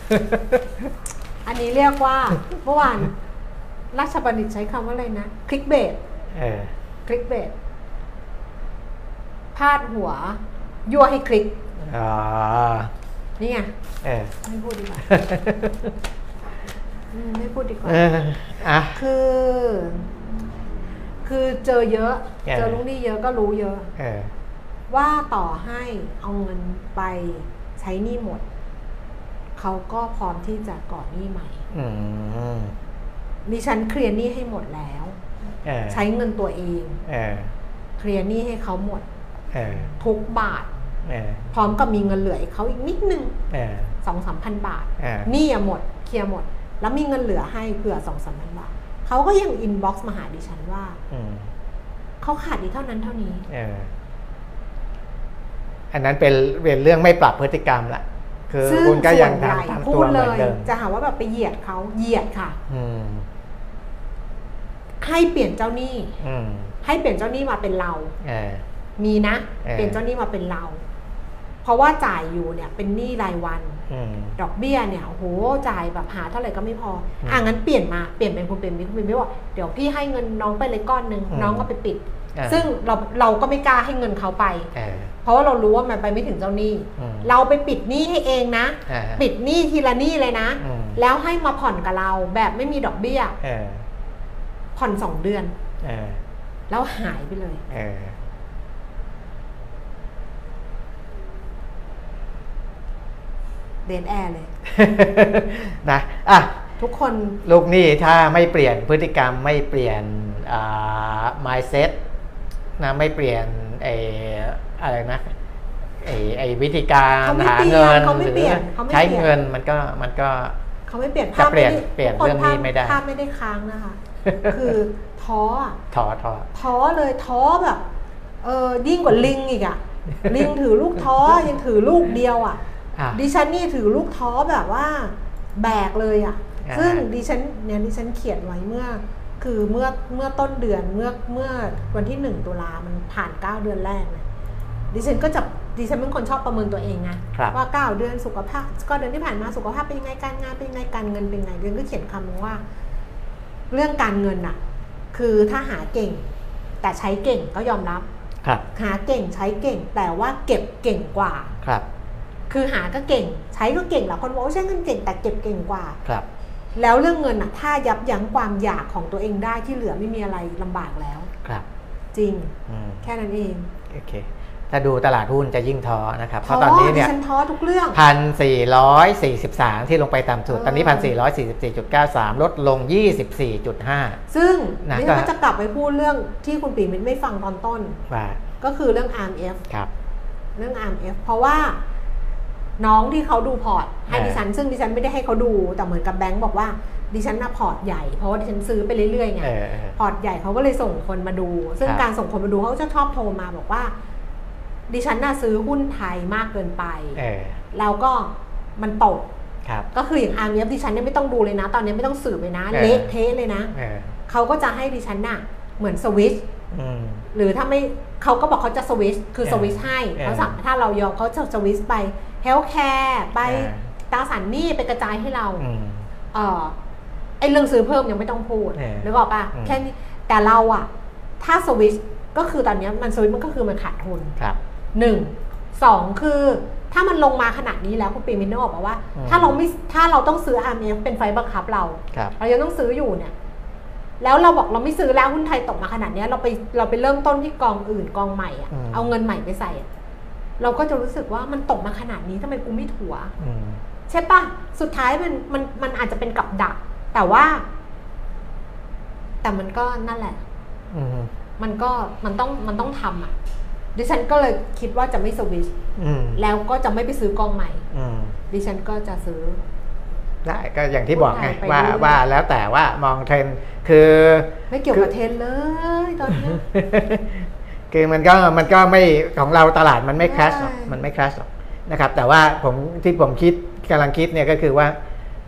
อันนี้เรียกว่าเมื่อวานราชบัณฑิตใช้คำว่าอะไรนะคลิกเบสเออคลิกเบสพาดหัว ยั่วให้คลิกอ๋อนี่ไงเออไม่พูดดีกว่าอืมไม่พูดดีกว่าเอออะคือ คคือเจอเยอะ เออ เจอลูกหนี้เยอะก็รู้เยอะ เออ ว่าต่อให้เอาเงินไปใช้หนี้หมด เขาก็พร้อมที่จะก่อหนี้ใหม่อืมดิฉันเคลียร์หนี้ให้หมดแล้ว เออใช้เงินตัวเอง เออเคลียร์หนี้ให้เขาหมด เออทุกบาท เออพร้อมกับมีเงินเหลือให้เขาอีกนิดนึงเออสองสามพันบาทเออหนี้อะหมด เคลียร์หมด แล้วมีเงินเหลือให้เผื่อสองสามพันบาท เขาก็ยัง inbox มาหาดิฉันว่าอืมเขาขาดอีกเท่านั้นเท่านี้เอออันนั้นเป็นเป็นเรื่องไม่ปรับพฤติกรรมละคือซึ่งคุณก็ยังส่วนใหญ่ทำทำพูตัวดเหเลมือนยเดิมจะหาว่าแบบไปเหยียดเขาเหยียดค่ะอืมให้เปลี่ยนเจ้าหนี้อืมให้เปลี่ยนเจ้าหนี้มาเป็นเราเออมีนะเออเปลี่ยนเจ้าหนี้มาเป็นเรา เพราะว่าจ่ายอยู่เนี่ย เป็นหนี้รายวันอืม ดอกเบี้ยเนี่ยโอ้โหจ่ายแบบหาเท่าไหร่ก็ไม่พออืมอะงั้นเปลี่ยนมาเปลี่ยนเป็นคุณเป็นมิคุณเป็นมิบอกเดี๋ยวพี่ให้เงินน้องไปเลยก้อนหนึ่งอืมน้องก็ไปปิดอ่าซึ่งเราเราก็ไม่กล้าให้เงินเขาไปเออเพราะว่าเรารู้ว่ามันไปไม่ถึงเจ้าหนี้อืมเราไปปิดหนี้ให้เองนะอ่าปิดหนี้ทีละหนี้เลยนะอืมแล้วให้มาผ่อนกับเราแบบไม่มีดอกเบี้ยเออผ่อนสองเดือนเออแล้วหายไปเลย เออเดนแอร์เลยนะอะทุกคนลูกหนี้ถ้าไม่เปลี่ยนพฤติกรรมไม่เปลี่ยนอ่า mindset นะไม่เปลี่ยนไอ้อะไรนะไอ้ไอ้วิธีการเขาไม่หาเปลี่ยนเงินเขาไม่หรือเปลี่ยนเขาไม่ใช้เปลี่ยนเงินมันก็มันก็เขาไม่เปลี่ยนจะภาพเปลี่ยนไม่ได้เปลี่ยนทุกคเรื่องนี้ภาพไม่ได้ภาพไม่ได้ค้างนะคะคือท้ออะท้อท้อท้อเลยท้อแบบเออยิ่งกว่าลิงอีกอะลิงถือลูกท้อยังถือลูกเดียวอะอะ ดิฉันนี่ถือลูกท้อแบบว่าแบกเลยอะอ่าซึ่งดิฉันเนี่ยดิฉันเขียนไว้เมื่อ คือเมื่อเมื่อต้นเดือนเมื่อเมื่อวันที่หนึ่งตุลามันผ่านเก้าเดือนแรกนะดิฉันก็จะดิฉันเป็นคนชอบประเมินตัวเองนะครับว่าเก้าเดือนสุขภาพ ก็เดือนที่ผ่านมาสุขภาพเป็นยังไงการงานเป็นยังไงการเงินเป็นยังไงเดือนก็เขียนคำนึงว่า เรื่องการเงินอะคือถ้าหาเก่ง แต่ใช้เก่งก็ยอมรับ ครับ หาเก่งใช้เก่ง แต่ว่าเก็บเก่งกว่าครับ คือหาก็เก่ง ใช้ก็เก่งแหละคนบอกว่าใช้เงินเก่งแต่เก็บเก่งกว่าครับ แล้วเรื่องเงินอะถ้ายับยั้งความอยากของตัวเองได้ที่เหลือไม่มีอะไรลำบากแล้วครับ จริงอืมแค่นั้นเองโอเคถ้าดูตลาดหุ้นจะยิ่งท้อนะครับ เพท้อราะตอนนี้เนี่ยดิฉันท้อทุกเรื่องพันสี่ร้อยสี่สิบสามที่ลงไปต่ำสุดเออตอนนี้พันสี่ร้อยสี่สิบสี่จุดเก้าสามลดลงยี่สิบสี่จุดห้าซึ่งนะก็ดิก็ฉันก็จะกลับไปพูดเรื่องที่คุณปีมิตรไม่ฟังตอนต้นว่าก็คือเรื่อง RMF ครับ เรื่อง RMF เพราะว่า น้องที่เขาดูพอร์ตให้เออดิฉัน ซึ่งดิฉันไม่ได้ให้เขาดูแต่เหมือนกับแบงค์บอกว่าดิฉันน่ะพอร์ตใหญ่เพราะว่าดิฉันซื้อไปเรื่อยๆไงเออเออพอร์ตใหญ่เขาก็เลยส่งคนมาดู ซึ่งครับการส่งคนมาดูเขาจะชอบโทรมาบอกว่า ดิฉันน่ะซื้อหุ้นไทยมากเกินไปเออแล้วก็มันตกครับก็คืออย่าง RMF ดิฉันเนี่ยไม่ต้องดูเลยนะ ตอนนี้ไม่ต้องสืบเลยนะเออเละเทะเลยนะเออเขาก็จะให้ดิฉันน่ะเหมือนสวิตชอืมหรือถ้าไม่เขาก็บอกเขาจะสวิตชคือเออสวิตชให้เออเขาสั่งถ้าเรายอมเขาจะสวิตชไป healthcare ไปเออตราสารหนี้ไปกระจายให้เราอืมเออไอเรื่องซื้อเพิ่มยังไม่ต้องพูดเออนึกออกปะอืมแค่นี้แต่เราอะถ้าสวิตชก็คือตอนเนี้ยมันสวิตชมันก็คือมันขาดทุนครับหนึ่งสองคือถ้ามันลงมาขนาดนี้แล้วคุณปีมินนึกออกปะว่าอืมถ้าเราไม่ถ้าเราต้องซื้อ RMF เป็นไฟบังคับเราครับเรายังต้องซื้ออยู่เนี่ยแล้วเราบอกเราไม่ซื้อแล้วหุ้นไทยตกมาขนาดเนี้ยเราไปเราไปเริ่มต้นที่กองอื่นกองใหม่อะอืมเอาเงินใหม่ไปใส่อะ เราก็จะรู้สึกว่ามันตกมาขนาดนี้ทำไมกูไม่ถัวอืมใช่ปะสุดท้ายมันมันมันอาจจะเป็นกับดัก แต่ว่า แต่มันก็นั่นแหละอืมมันก็มันต้องมันต้องทำอะ ดิฉันก็เลยคิดว่าจะไม่สวิชอืมแล้วก็จะไม่ไปซื้อกองใหม่อืมดิฉันก็จะซื้อได้ก็อย่างที่บอกไงพูดไทยไปว่าเรื่อยๆว่าแล้วแต่ว่ามองเทรนด์คือ ไม่เกี่ยวคืกับอเทรนด์เลยตอนเนี้ย คือมันก็มันก็ไม่ของเราตลาดมันไม่คราชหรอกใช่มันไม่คราชหรอกนะครับ แต่ว่าผมที่ผมคิดกำลังคิดเนี่ยก็คือว่า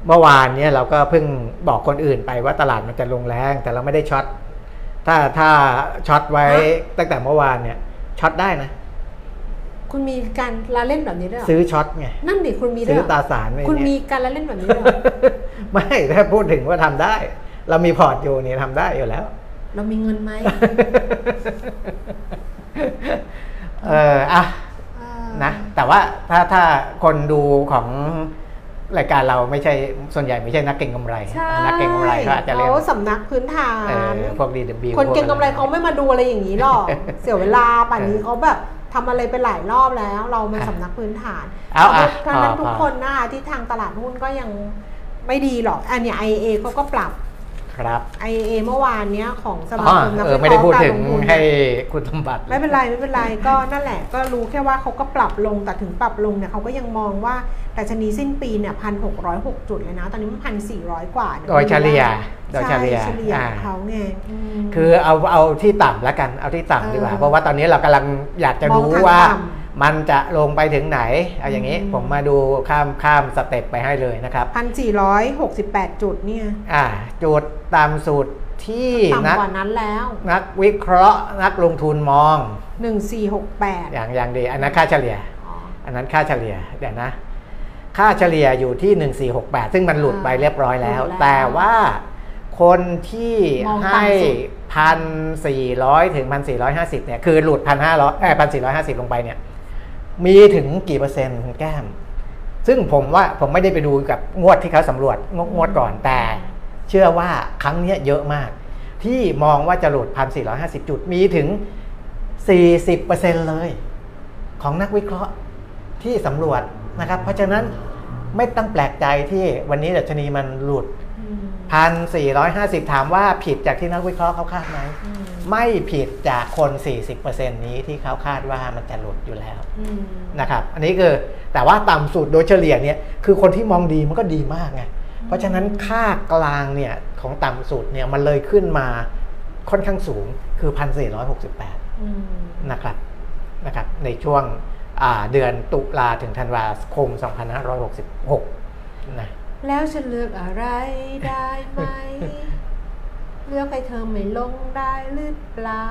เมื่อวานเนี่ยเราก็เพิ่งบอกคนอื่นไปว่าตลาดมันจะลงแรงแต่เราไม่ได้ช็อตถ้าถ้าช็อตไว้ตั้งแต่เมื่อวานเนี่ยช็อตได้นะ คุณมีการละเล่นแบบนี้ด้วยเหรอซื้อช็อตไงนั่นดิคุณมีด้วยซื้เหอรอตราสารอะไรคุณมีเนี่ยการละเล่นแบบนี้ด้วยเหรอไม่ถ้าพูดถึงว่าทำได้ เรามีพอร์ตอยู่เนี่ยทำได้อยู่แล้ว เรามีเงินไหมเอออะเออนะแต่ว่าถ้าถ้าคนดูของรายการเราไม่ใช่ส่วนใหญ่ไม่ใช่นักเก็งกำไรใช่นักเก็งกำไรเขาอาจจะเล่นเขาสำนักพื้นฐาเอนอพวก DW คนเก่งพวกำไรเขาไม่มาดูอะไรอย่างนี้หรอกเสียเวลาป่านนี้เออเขาแบบทำอะไรไปหลายรอบแล้ว เรามันอะสำนักพื้นฐานเอาอะเพราะฉะนั้นพอทุกพอคนนะคะที่ทางตลาดหุ้นก็ยังไม่ดีหรอกอันเนี้ย IA เขาก็ปรับ ครับ IA เมื่อวานเนี้ยของสอ๋มาอคมนักเออวิไม่เคได้ราะพูดห์การถึงลงทุนให้คุณสมบัติ ไม่เป็นไรไม่เป็นไรก็นั่นแหละ ก็รู้แค่ว่าเขาก็ปรับลงแต่ถึงปรับลงเนี่ยเขาก็ยังมองว่าดัชนีสิ้นปีเนี่ยพันหกร้อยหกจุดเลยนะ ตอนนี้มันพันสี่ร้อยกว่านี่โดยเฉลี่ยโดยเฉลี่ยใช่เฉลี่ยอ่าของเขาไงมคือเอาเอาที่ต่ำแล้วกันเอาที่ต่ำดีกว่าเออเพราะว่าตอนนี้เรากำลังอยากจะมองรู้ทางว่าต่ มันจะลงไปถึงไหน เอาอย่างนี้อืมผมมาดูข้ามข้ามสเต็ปไปให้เลยนะครับพันสี่ร้อยหกสิบแปดจุดเนี่ยอ่าจุดตามสูตรที่นักต่ำกว่านั้นแล้ว นักวิเคราะห์นักลงทุนมองหนึ่งสี่หกแปดอย่างอย่างดีอันนั้นค่าเฉลี่ย อันนั้นค่าเฉลี่ยเดี๋ยวนะ ค่าเฉลี่ยอยู่ที่ 1468 ซึ่งมันหลุดไปเรียบร้อยแล้วหลุดแล้วแต่ว่าคนที่มองให้ต่ำสุดพันสี่ร้อยถึงพันสี่ร้อยห้าสิบเนี่ยคือหลุดพันห้าร้อยเอ้พันสี่ร้อยห้าสิบลงไปเนี่ย มีถึงกี่เปอร์เซ็นต์คุณแก้ม ซึ่งผมว่าผมไม่ได้ไปดูกับงวดที่เขาสำรวจงวดงวดก่อนแต่ เชื่อว่าครั้งเนี้ยเยอะมาก ที่มองว่าจะหลุดพันสี่ร้อยห้าสิบจุดมีถึงสี่สิบเปอร์เซ็นต์เลย ของนักวิเคราะห์ที่สำรวจนะครับ เพราะฉะนั้นไม่ต้องแปลกใจที่วันนี้ดัชนีมันหลุดอืมพันสี่ร้อยห้าสิบถามว่าผิดจากที่นักวิเคราะห์เขาคาดไหมอืม ไม่ผิดจากคน 40%นี้ที่เขาคาดว่ามันจะหลุดอยู่แล้วอืมนะครับอันนี้คือแต่ว่าต่ำสุดโดยเฉลี่ยเนี่ยคือคนที่มองดีมันก็ดีมากไงเพราะฉะนั้นค่ากลางเนี่ยของต่ำสุดเนี่ยมันเลยขึ้นมาค่อนข้างสูงคือ 1,468อืมนะครับนะครับในช่วงอ่าเดือนตุลาถึงธันวาคม 2566นะแล้วฉันเลือกอะไรได้ไหม เลือกให้เธอไม่ลงได้หรือเปล่า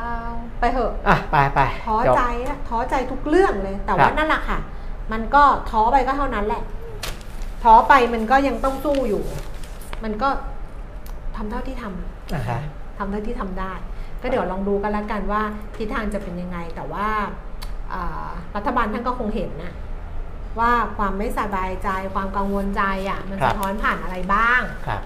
ไปเหอะอะไปไปท้อจบใจอะท้อใจทุกเรื่องเลย แต่ครัว่าบนั่นแหละค่ะ มันก็ท้อไปก็เท่านั้นแหละท้อไปมันก็ยังต้องสู้อยู่ มันก็ทำเท่าที่ทำนะคะทำเท่าที่ทำได้ ก็เดี๋ยวลองดูกันละกันว่าทิศทางจะเป็นยังไง แต่ว่าอ่ารัฐบาลท่านก็คงเห็นนะว่าความไม่สบายใจความกังวลใจอะมันครับสะท้อนผ่านอะไรบ้างครับ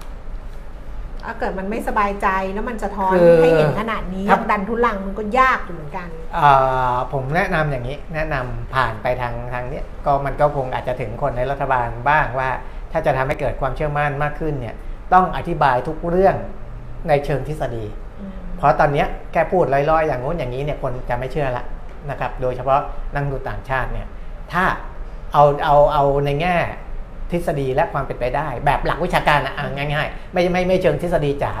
ถ้าเกิดมันไม่สบายใจแล้วมันจะท้อนคือให้เห็นขนาดนี้ครับ ดันทุลังมันก็ยากอยู่เหมือนกัน เอ่อผมแนะนำอย่างนี้แนะนำผ่านไปทางทางเนี้ยก็มันก็คงอาจจะถึงคนในรัฐบาลบ้างว่า ถ้าจะทำให้เกิดความเชื่อมั่นมากขึ้นเนี่ยต้องอธิบายทุกเรื่องในเชิงทฤษฎี เพราะตอนเนี้ยแค่พูดลอยๆ อย่างงู้นอย่างนี้เนี่ยคนจะไม่เชื่อละนะครับ โดยเฉพาะนักลงทุนต่างชาติเนี่ยถ้าเอาเอาเอาในแง่ ทฤษฎีและความเป็นไปได้ แบบหลักวิชาการอะอะง่ายๆ ไม่ไม่ไม่เชิงทฤษฎีจ๋า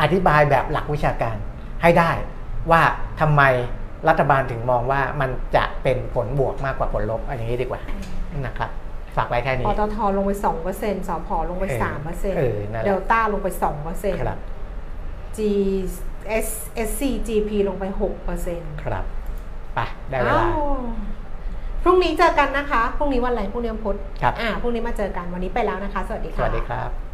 อธิบายแบบหลักวิชาการให้ได้ว่าทำไมรัฐบาลถึงมองว่ามันจะเป็นผลบวกมากกว่าผลลบเอันอย่างนี้ดีกว่านะครับฝากไว้แค่นี้ปตทลงไป2เปอร์เซ็นต์สพลงไปเออ3เปอร์เซ็นต์เออนั่นแหละเดลต้าลงไป2เปอร์เซ็นต์ครับ G S S C G P ลงไป6เปอร์เซ็นต์ครับไปได้เวลา พรุ่งนี้เจอกันนะคะ พรุ่งนี้วันอะไร พรุ่งนี้วันพุธครับ อ่า พรุ่งนี้มาเจอกัน วันนี้ไปแล้วนะคะ สวัสดีสค่ะ วัสดีครับ